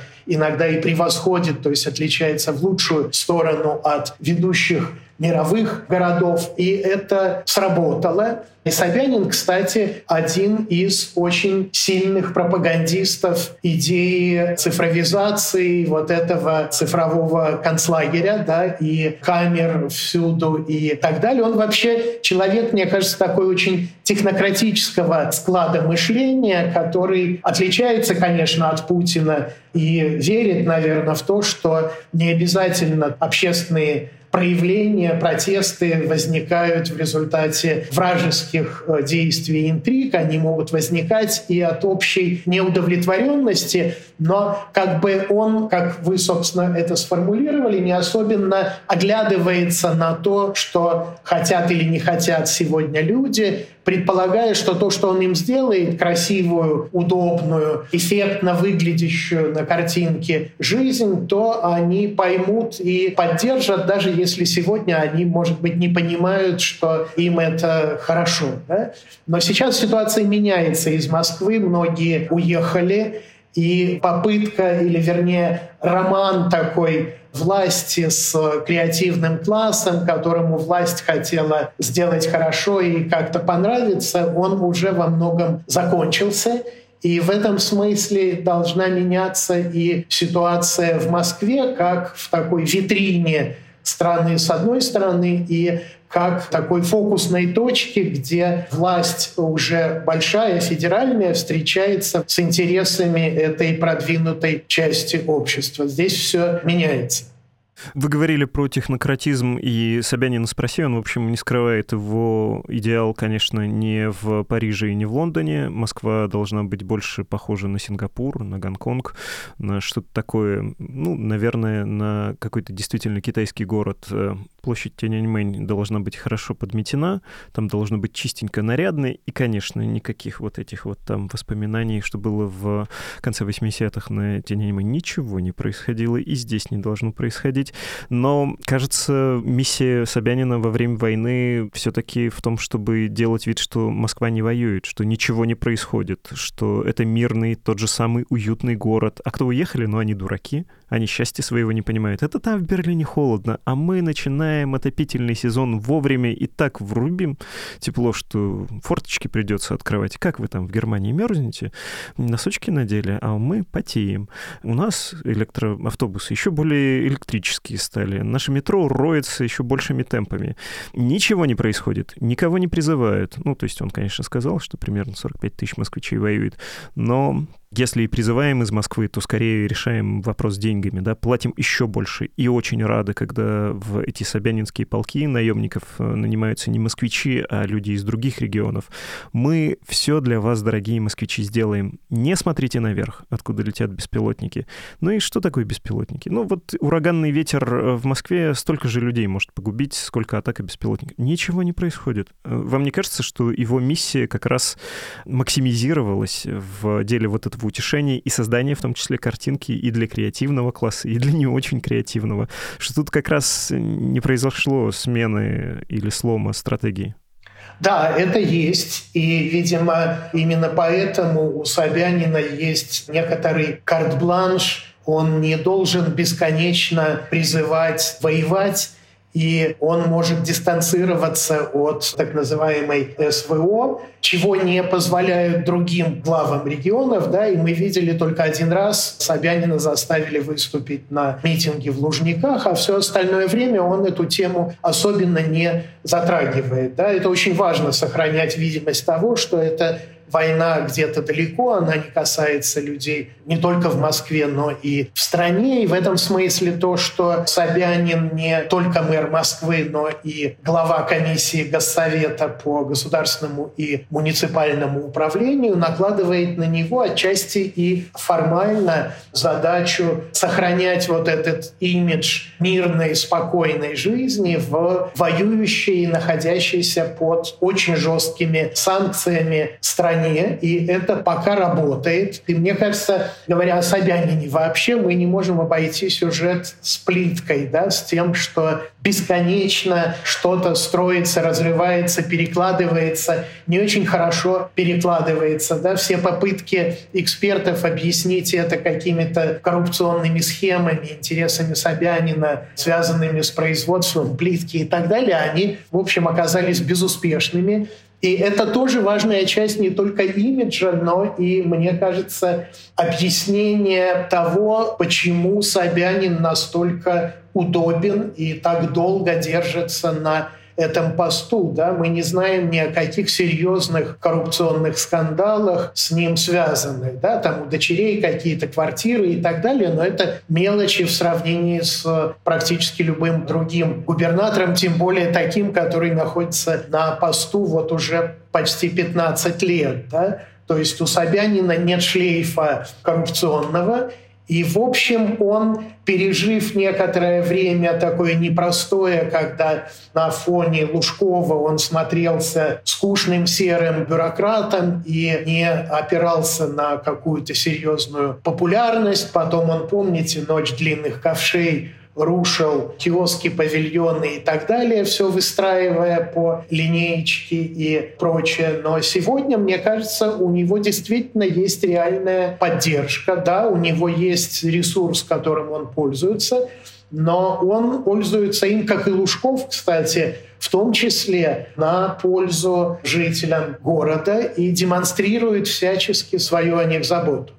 иногда и превосходит, то есть отличается в лучшую сторону от ведущих мировых городов. И это сработало. И Собянин, кстати, один из очень сильных пропагандистов идеи цифровизации вот этого цифрового концлагеря, да, и камер всюду и так далее. Он вообще человек, мне кажется, такой очень технократического склада мышления, который отличается, конечно, от Путина и верит, наверное, в то, что не обязательно общественные проявления, протесты возникают в результате вражеских э, действий интриг, они могут возникать и от общей неудовлетворенности, но как бы он, как вы, собственно, это сформулировали, не особенно оглядывается на то, что хотят или не хотят сегодня люди, предполагая, что то, что он им сделает, красивую, удобную, эффектно выглядящую на картинке жизнь, то они поймут и поддержат, даже если сегодня они, может быть, не понимают, что им это хорошо. Да? Но сейчас ситуация меняется. Из Москвы многие уехали, и попытка, или вернее роман такой власти с креативным классом, которому власть хотела сделать хорошо и как-то понравиться, он уже во многом закончился. И в этом смысле должна меняться и ситуация в Москве, как в такой витрине страны с одной стороны и как такой фокусной точки, где власть уже большая, федеральная, встречается с интересами этой продвинутой части общества. Здесь все меняется. Вы говорили про технократизм, и Собянин спросил, он, в общем, не скрывает его идеал, конечно, не в Париже и не в Лондоне. Москва должна быть больше похожа на Сингапур, на Гонконг, на что-то такое, ну, наверное, на какой-то действительно китайский город. Площадь Тяньаньмэнь должна быть хорошо подметена, там должно быть чистенько, нарядно, и, конечно, никаких вот этих вот там воспоминаний, что было в конце 80-х на Тяньаньмэнь. Ничего не происходило, и здесь не должно происходить. Но, кажется, миссия Собянина во время войны все-таки в том, чтобы делать вид, что Москва не воюет, что ничего не происходит, что это мирный, тот же самый уютный город. А кто уехали, ну, они дураки, они счастья своего не понимают. Это там в Берлине холодно, а мы начинаем отопительный сезон вовремя и так врубим тепло, что форточки придется открывать. Как вы там в Германии мерзнете? Носочки надели, а мы потеем. У нас электроавтобусы еще более электрические стали. Наше метро роется еще большими темпами. Ничего не происходит, никого не призывают. Ну, то есть он, конечно, сказал, что примерно 45 тысяч москвичей воюет, но если и призываем из Москвы, то скорее решаем вопрос деньгами, да, платим еще больше. И очень рады, когда в эти собянинские полки наемников э, нанимаются не москвичи, а люди из других регионов. Мы все для вас, дорогие москвичи, сделаем. Не смотрите наверх, откуда летят беспилотники. Ну и что такое беспилотники? Ну вот ураганный ветер э, в Москве столько же людей может погубить, сколько атака беспилотников. Ничего не происходит. Э, вам не кажется, что его миссия как раз максимизировалась в деле вот этого в утешении и создание в том числе картинки и для креативного класса, и для не очень креативного, что тут как раз не произошло смены или слома стратегии. Да, это есть. И, видимо, именно поэтому у Собянина есть некоторый карт-бланш. Он не должен бесконечно призывать воевать, и он может дистанцироваться от так называемой СВО, чего не позволяют другим главам регионов. Да, и мы видели только один раз Собянина заставили выступить на митинге в Лужниках, а все остальное время он эту тему особенно не затрагивает. Да. Это очень важно сохранять видимость того, что это война где-то далеко, она не касается людей не только в Москве, но и в стране. И в этом смысле то, что Собянин не только мэр Москвы, но и глава комиссии Госсовета по государственному и муниципальному управлению, накладывает на него отчасти и формально задачу сохранять вот этот имидж мирной, спокойной жизни в воюющей, находящейся под очень жесткими санкциями стране стране, и это пока работает. И мне кажется, говоря о Собянине вообще, мы не можем обойти сюжет с плиткой, да, с тем, что бесконечно что-то строится, развивается, перекладывается, не очень хорошо перекладывается. Да? Все попытки экспертов объяснить это какими-то коррупционными схемами, интересами Собянина, связанными с производством плитки и так далее, они, в общем, оказались безуспешными. И это тоже важная часть не только имиджа, но и, мне кажется, объяснение того, почему Собянин настолько удобен и так долго держится на этом посту. Да? Мы не знаем ни о каких серьезных коррупционных скандалах с ним связанных. Да? Там у дочерей какие-то квартиры и так далее, но это мелочи в сравнении с практически любым другим губернатором, тем более таким, который находится на посту вот уже почти 15 лет. Да? То есть у Собянина нет шлейфа коррупционного, и, в общем, он, пережив некоторое время такое непростое, когда на фоне Лужкова он смотрелся скучным серым бюрократом и не опирался на какую-то серьезную популярность. Потом он, помните, «Ночь длинных ковшей», рушил киоски, павильоны и так далее, все выстраивая по линеечке и прочее. Но сегодня, мне кажется, у него действительно есть реальная поддержка, да, у него есть ресурс, которым он пользуется, но он пользуется им, как и Лужков, кстати, в том числе на пользу жителям города и демонстрирует всячески свою о них заботу.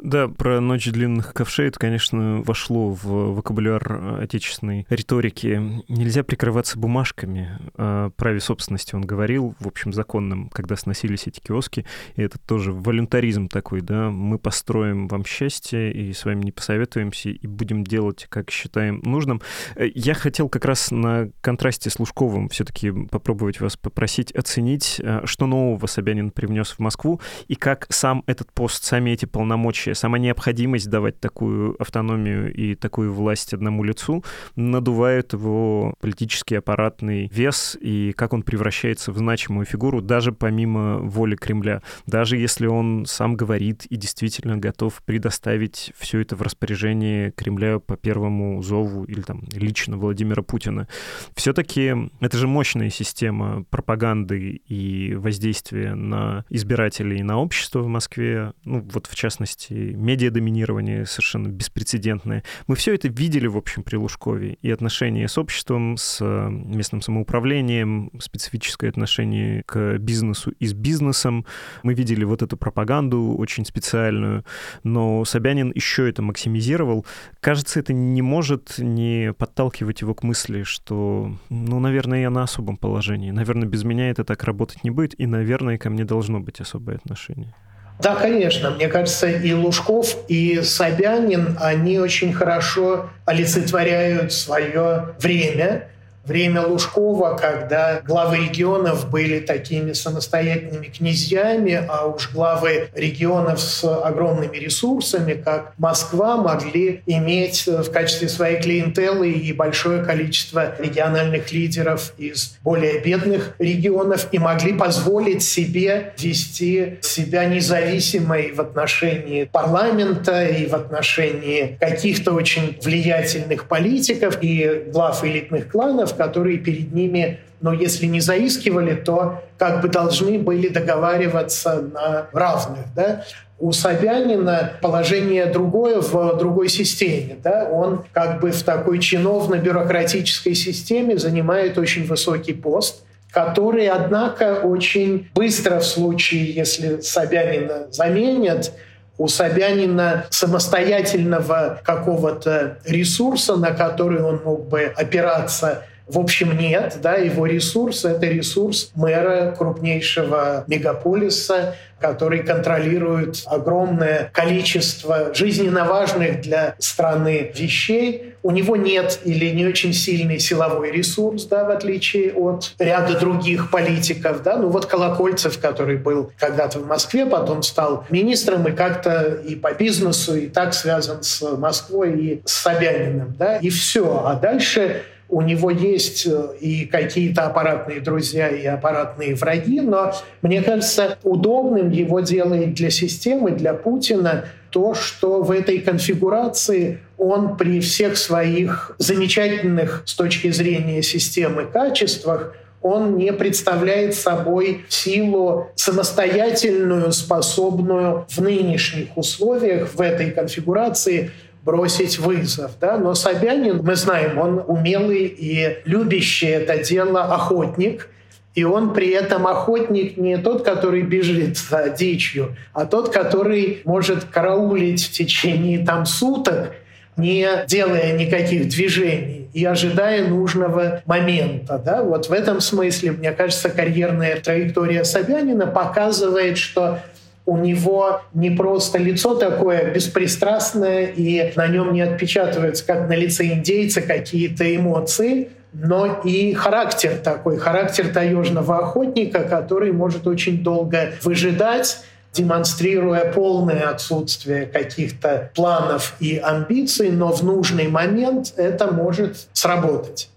Да, про «Ночь длинных ковшей» это, конечно, вошло в вокабуляр отечественной риторики. Нельзя прикрываться бумажками. О праве собственности он говорил, в общем, законным, когда сносились эти киоски. И это тоже волюнтаризм такой, да. Мы построим вам счастье и с вами не посоветуемся, и будем делать, как считаем нужным. Я хотел как раз на контрасте с Лужковым все-таки попробовать вас попросить оценить, что нового Собянин привнес в Москву, и как сам этот пост, сами эти полномочия вообще сама необходимость давать такую автономию и такую власть одному лицу надувает его политический аппаратный вес и как он превращается в значимую фигуру даже помимо воли Кремля. Даже если он сам говорит и действительно готов предоставить все это в распоряжение Кремля по первому зову или там лично Владимира Путина. Все-таки это же мощная система пропаганды и воздействия на избирателей и на общество в Москве. Ну, вот в частности, медиадоминирование совершенно беспрецедентное. Мы все это видели, в общем, при Лужкове. И отношения с обществом, с э, местным самоуправлением, специфическое отношение к бизнесу и с бизнесом. Мы видели вот эту пропаганду очень специальную, но Собянин еще это максимизировал. Кажется, это не может не подталкивать его к мысли, что, ну, наверное, я на особом положении. Наверное, без меня это так работать не будет, и, наверное, ко мне должно быть особое отношение. Да, конечно. Мне кажется, и Лужков, и Собянин, они очень хорошо олицетворяют свое время время Лужкова, когда главы регионов были такими самостоятельными князьями, а уж главы регионов с огромными ресурсами, как Москва, могли иметь в качестве своей клиентелы и большое количество региональных лидеров из более бедных регионов и могли позволить себе вести себя независимой в отношении парламента и в отношении каких-то очень влиятельных политиков и глав элитных кланов, которые перед ними, ну, если не заискивали, то как бы должны были договариваться на равных. Да? У Собянина положение другое в другой системе. Да? Он как бы в такой чиновно-бюрократической системе занимает очень высокий пост, который, однако, очень быстро в случае, если Собянина заменят, у Собянина самостоятельного какого-то ресурса, на который он мог бы опираться, в общем, нет. Да, его ресурс — это ресурс мэра крупнейшего мегаполиса, который контролирует огромное количество жизненно важных для страны вещей. У него нет или не очень сильный силовой ресурс, да, в отличие от ряда других политиков. Да. Ну вот Колокольцев, который был когда-то в Москве, потом стал министром и как-то и по бизнесу, и так связан с Москвой и с Собяниным. Да. И все. А дальше у него есть э, и какие-то аппаратные друзья, и аппаратные враги, но мне кажется, удобным его делает для системы, для Путина то, что в этой конфигурации он при всех своих замечательных с точки зрения системы качествах он не представляет собой силу самостоятельную, способную в нынешних условиях, в этой конфигурации бросить вызов. Да? Но Собянин, мы знаем, он умелый и любящий это дело охотник, и он при этом охотник не тот, который бежит за дичью, а тот, который может караулить в течение там суток, не делая никаких движений и ожидая нужного момента. Да? Вот в этом смысле, мне кажется, карьерная траектория Собянина показывает, что у него не просто лицо такое беспристрастное, и на нем не отпечатываются, как на лице индейца, какие-то эмоции, но и характер такой, характер таежного охотника, который может очень долго выжидать, демонстрируя полное отсутствие каких-то планов и амбиций, но в нужный момент это может сработать.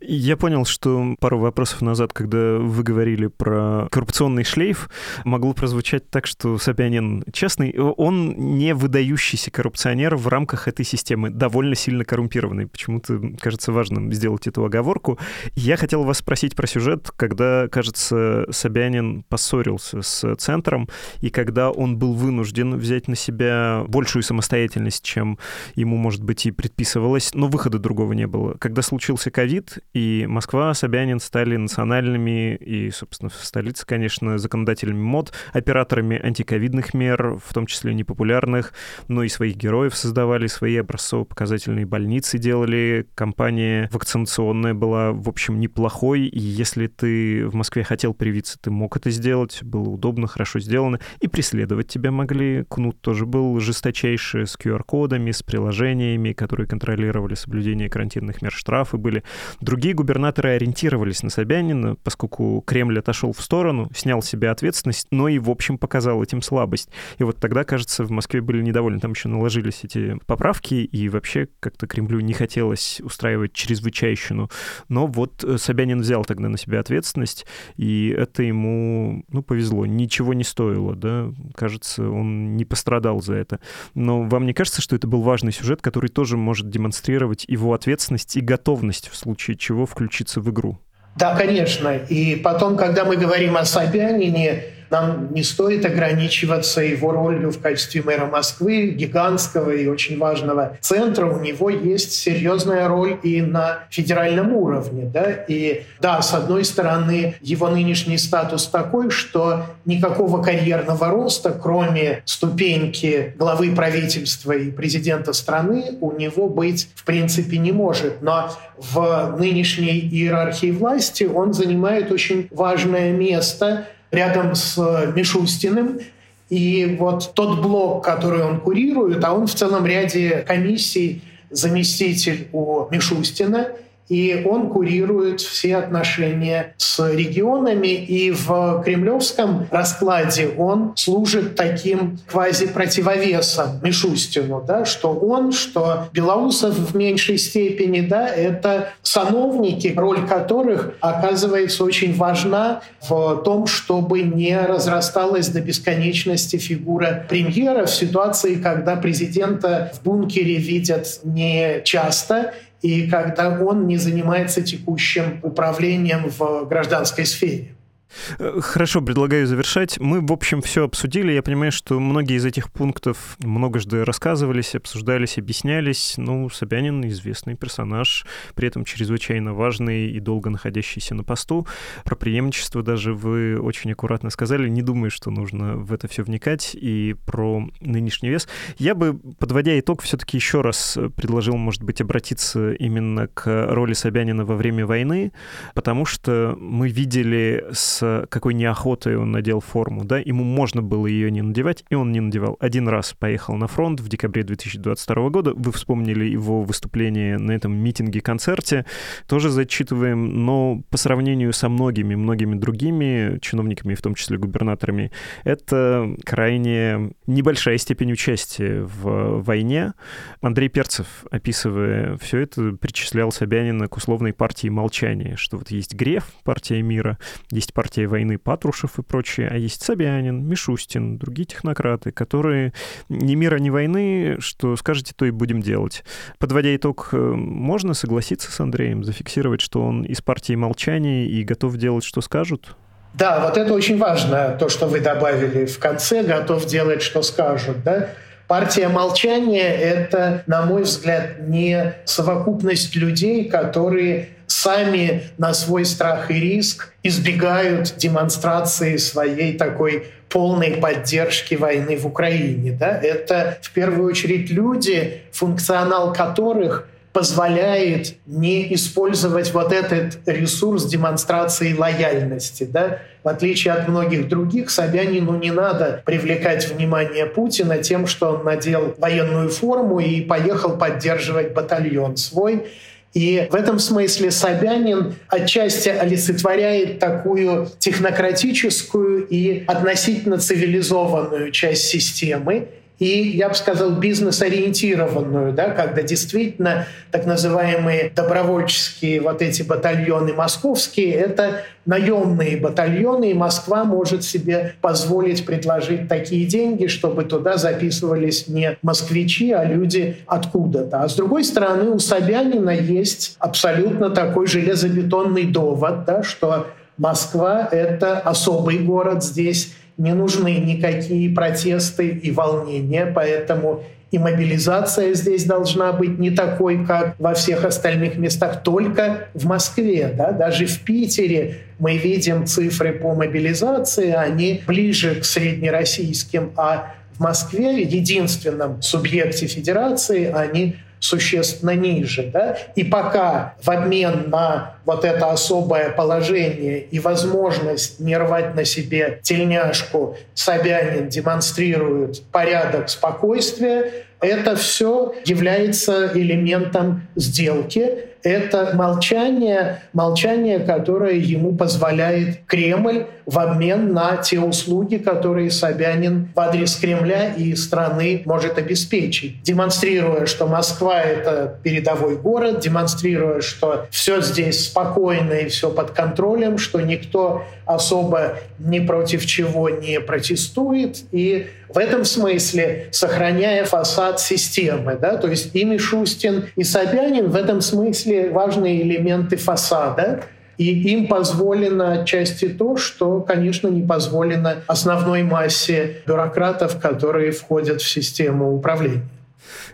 Я понял, что пару вопросов назад, когда вы говорили про коррупционный шлейф, могло прозвучать так, что Собянин честный, он не выдающийся коррупционер в рамках этой системы, довольно сильно коррумпированный. Почему-то кажется важным сделать эту оговорку. Я хотел вас спросить про сюжет, когда, кажется, Собянин поссорился с центром, и когда он был вынужден взять на себя большую самостоятельность, чем ему, может быть, и предписывалось, но выхода другого не было. Когда случился ковид, и Москва, Собянин стали национальными и, собственно, в столице, конечно, законодателями мод, операторами антиковидных мер, в том числе непопулярных, но и своих героев создавали, свои образцово-показательные больницы делали, компания вакцинационная была, в общем, неплохой, и если ты в Москве хотел привиться, ты мог это сделать, было удобно, хорошо сделано, и преследовать тебя могли. Кнут тоже был жесточайший, с QR-кодами, с приложениями, которые контролировали соблюдение карантинных мер, штрафы были. Другие губернаторы ориентировались на Собянина, поскольку Кремль отошел в сторону, снял себе ответственность, но и, в общем, показал этим слабость. И вот тогда, кажется, в Москве были недовольны. Там еще наложились эти поправки, и вообще как-то Кремлю не хотелось устраивать чрезвычайщину. Но вот э, Собянин взял тогда на себя ответственность, и это ему, ну, повезло. Ничего не стоило, да. Кажется, он не пострадал за это. Но вам не кажется, что это был важный сюжет, который тоже может демонстрировать его ответственность и готовность в случае случае чего включиться в игру. Да, конечно. И потом, когда мы говорим о Собянине, нам не стоит ограничиваться его ролью в качестве мэра Москвы, гигантского и очень важного центра. У него есть серьезная роль и на федеральном уровне. Да? И да, с одной стороны, его нынешний статус такой, что никакого карьерного роста, кроме ступеньки главы правительства и президента страны, у него быть в принципе не может. Но в нынешней иерархии власти он занимает очень важное место – рядом с э, Мишустиным. И вот тот блок, который он курирует, а он в целом ряде комиссий заместитель у Мишустина – и он курирует все отношения с регионами, и в кремлевском раскладе он служит таким квази-противовесом Мишустину, да, что он, что Белоусов в меньшей степени, да, это сановники, роль которых оказывается очень важна в том, чтобы не разрасталась до бесконечности фигура премьера в ситуации, когда президента в бункере видят не часто, и когда он не занимается текущим управлением в гражданской сфере. Э, хорошо, предлагаю завершать. Мы, в общем, все обсудили. Я понимаю, что многие из этих пунктов многожды рассказывались, обсуждались, объяснялись. Ну, Собянин известный персонаж, при этом чрезвычайно важный и долго находящийся на посту. Про преемничество даже вы очень аккуратно сказали. Не думаю, что нужно в это все вникать. И про нынешний вес. Я бы, подводя итог, все-таки еще раз предложил, может быть, обратиться именно к роли Собянина во время войны, потому что мы видели с какой неохотой он надел форму, да, ему можно было ее не надевать, и он не надевал. Один раз поехал на фронт в декабре 2022 года, вы вспомнили его выступление на этом митинге-концерте, тоже зачитываем, но по сравнению со многими-многими другими чиновниками, в том числе губернаторами, это крайне небольшая степень участия в войне. Андрей Перцев, описывая все это, причислял Собянина к условной партии молчания, что вот есть Греф, партия мира, есть партия войны Патрушев и прочее, а есть Собянин, Мишустин, другие технократы, которые ни мира, ни войны, что скажете, то и будем делать. Подводя итог, э, можно согласиться с Андреем, зафиксировать, что он из партии молчания и готов делать, что скажут? Да, вот это очень важно, то, что вы добавили в конце, готов делать, что скажут. Да? Партия молчания – это, на мой взгляд, не совокупность людей, которые сами на свой страх и риск избегают демонстрации своей такой полной поддержки войны в Украине. Да? Это в первую очередь люди, функционал которых – позволяет не использовать вот этот ресурс демонстрации лояльности. Да? В отличие от многих других, Собянину не надо привлекать внимание Путина тем, что он надел военную форму и поехал поддерживать батальон свой. И в этом смысле Собянин отчасти олицетворяет такую технократическую и относительно цивилизованную часть системы, и, я бы сказал, бизнес-ориентированную, да, когда действительно так называемые добровольческие вот эти батальоны московские – это наемные батальоны, и Москва может себе позволить предложить такие деньги, чтобы туда записывались не москвичи, а люди откуда-то. А с другой стороны, у Собянина есть абсолютно такой железобетонный довод, да, что Москва — это особый город здесь, не нужны никакие протесты и волнения, поэтому и мобилизация здесь должна быть не такой, как во всех остальных местах, только в Москве. Да? Даже в Питере мы видим цифры по мобилизации, они ближе к среднероссийским, а в Москве, единственном субъекте федерации, они существенно ниже. Да? И пока в обмен на вот это особое положение и возможность не рвать на себе тельняшку Собянин демонстрирует порядок спокойствия, это все является элементом сделки, это молчание, молчание, которое ему позволяет Кремль в обмен на те услуги, которые Собянин в адрес Кремля и страны может обеспечить, демонстрируя, что Москва — это передовой город, демонстрируя, что все здесь спокойно и все под контролем, что никто особо ни против чего не протестует, и в этом смысле сохраняя фасад системы. Да? То есть и Мишустин, и Собянин в этом смысле важные элементы фасада, и им позволено отчасти то, что, конечно, не позволено основной массе бюрократов, которые входят в систему управления.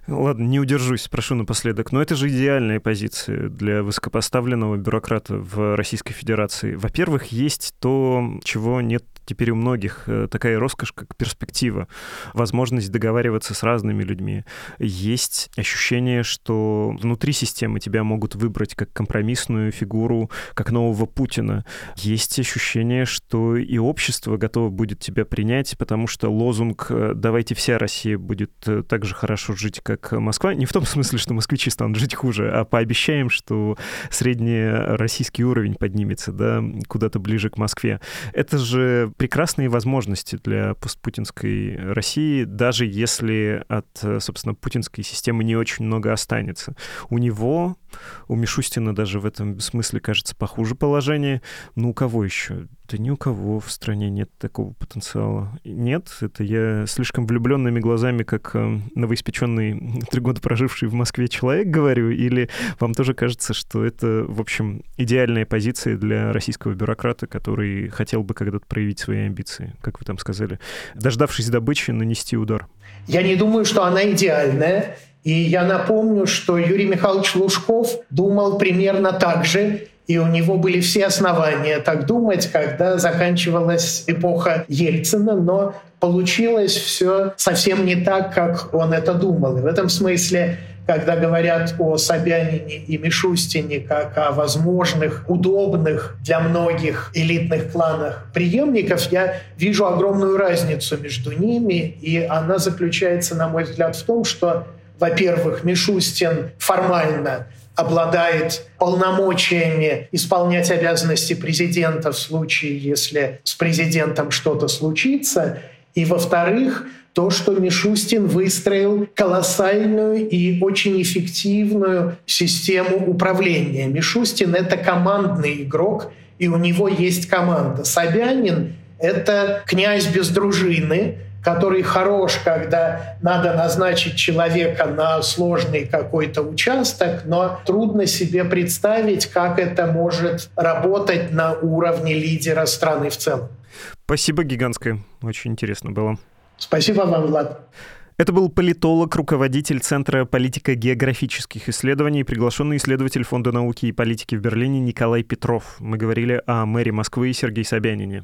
Ладно, не удержусь, спрошу напоследок. Но это же идеальная позиция для высокопоставленного бюрократа в Российской Федерации. Во-первых, есть то, чего нет теперь у многих э, такая роскошь, как перспектива, возможность договариваться с разными людьми. Есть ощущение, что внутри системы тебя могут выбрать как компромиссную фигуру, как нового Путина. Есть ощущение, что и общество готово будет тебя принять, потому что лозунг «давайте вся Россия будет э, так же хорошо жить, как Москва» не в том смысле, что москвичи станут жить хуже, а пообещаем, что средний российский уровень поднимется да, куда-то ближе к Москве. Это же прекрасные возможности для постпутинской России, даже если от, собственно, путинской системы не очень много останется. У него, у Мишустина даже в этом смысле, кажется, похуже положение. Ну, у кого еще? Да ни у кого в стране нет такого потенциала. Нет, это я слишком влюбленными глазами, как э, новоиспеченный, три года проживший в Москве человек говорю, или вам тоже кажется, что это, в общем, идеальная позиция для российского бюрократа, который хотел бы когда-то проявить свои амбиции, как вы там сказали, дождавшись добычи, нанести удар? Я не думаю, что она идеальная. И я напомню, что Юрий Михайлович Лужков думал примерно так же, и у него были все основания так думать, когда заканчивалась эпоха Ельцина, но получилось все совсем не так, как он это думал. И в этом смысле когда говорят о Собянине и Мишустине как о возможных, удобных для многих элитных кланах преемников, я вижу огромную разницу между ними, и она заключается, на мой взгляд, в том, что, во-первых, Мишустин формально обладает полномочиями исполнять обязанности президента в случае, если с президентом что-то случится. И, во-вторых, то, что Мишустин выстроил колоссальную и очень эффективную систему управления. Мишустин — это командный игрок, и у него есть команда. Собянин — это князь без дружины, который хорош, когда надо назначить человека на сложный какой-то участок, но трудно себе представить, как это может работать на уровне лидера страны в целом. Спасибо гигантское. Очень интересно было. Спасибо вам, Влад. Это был политолог, руководитель Центра политико-географических исследований, приглашенный исследователь Фонда науки и политики в Берлине Николай Петров. Мы говорили о мэре Москвы Сергее Собянине.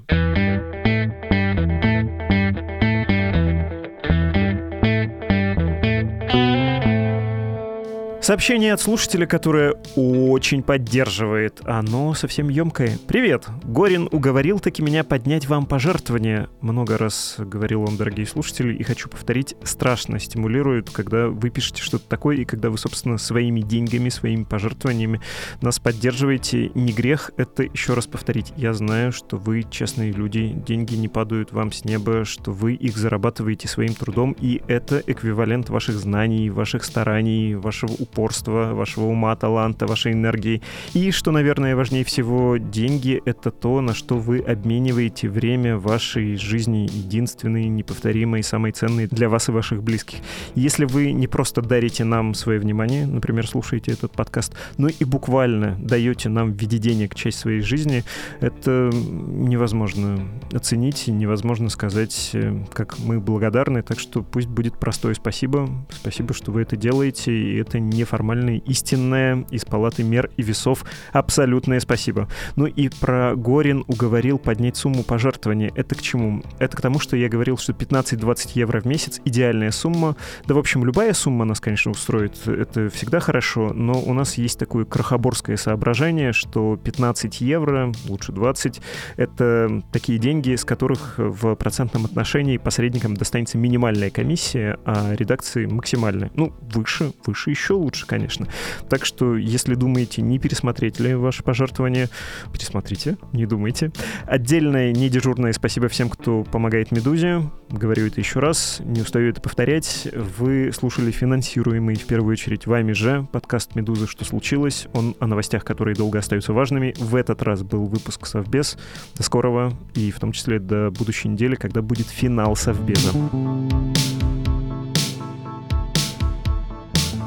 Сообщение от слушателя, которое очень поддерживает. Оно совсем емкое. Привет! Горин уговорил таки меня поднять вам пожертвования. Много раз говорил он, дорогие слушатели, и хочу повторить, страшно стимулирует, когда вы пишете что-то такое, и когда вы, собственно, своими деньгами, своими пожертвованиями нас поддерживаете. Не грех это еще раз повторить. Я знаю, что вы честные люди, деньги не падают вам с неба, что вы их зарабатываете своим трудом, и это эквивалент ваших знаний, ваших стараний, вашего упорства упорства, вашего ума, таланта, вашей энергии. И, что, наверное, важнее всего, деньги — это то, на что вы обмениваете время вашей жизни единственной, неповторимой, самой ценной для вас и ваших близких. Если вы не просто дарите нам свое внимание, например, слушаете этот подкаст, но и буквально даете нам в виде денег часть своей жизни, это невозможно оценить, невозможно сказать, э, как мы благодарны. Так что пусть будет простое спасибо. Спасибо, что вы это делаете, и это не неформальное, истинное из палаты мер и весов. Абсолютное спасибо. Ну и про Горин уговорил поднять сумму пожертвования. Это к чему? Это к тому, что я говорил, что 15-20 евро в месяц — идеальная сумма. Да, в общем, любая сумма нас, конечно, устроит. Это всегда хорошо, но у нас есть такое крохоборское соображение, что 15 евро, лучше 20, это такие деньги, с которых в процентном отношении посредникам достанется минимальная комиссия, а редакции максимальная. Ну, выше, выше еще лучше лучше, конечно. Так что, если думаете, не пересмотреть ли ваши пожертвования, пересмотрите, не думайте. Отдельное, не дежурное спасибо всем, кто помогает «Медузе». Говорю это еще раз, не устаю это повторять. Вы слушали финансируемый в первую очередь вами же подкаст «Медузы. Что случилось?». Он о новостях, которые долго остаются важными. В этот раз был выпуск «Совбез». До скорого и в том числе до будущей недели, когда будет финал «Совбеза».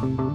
thank you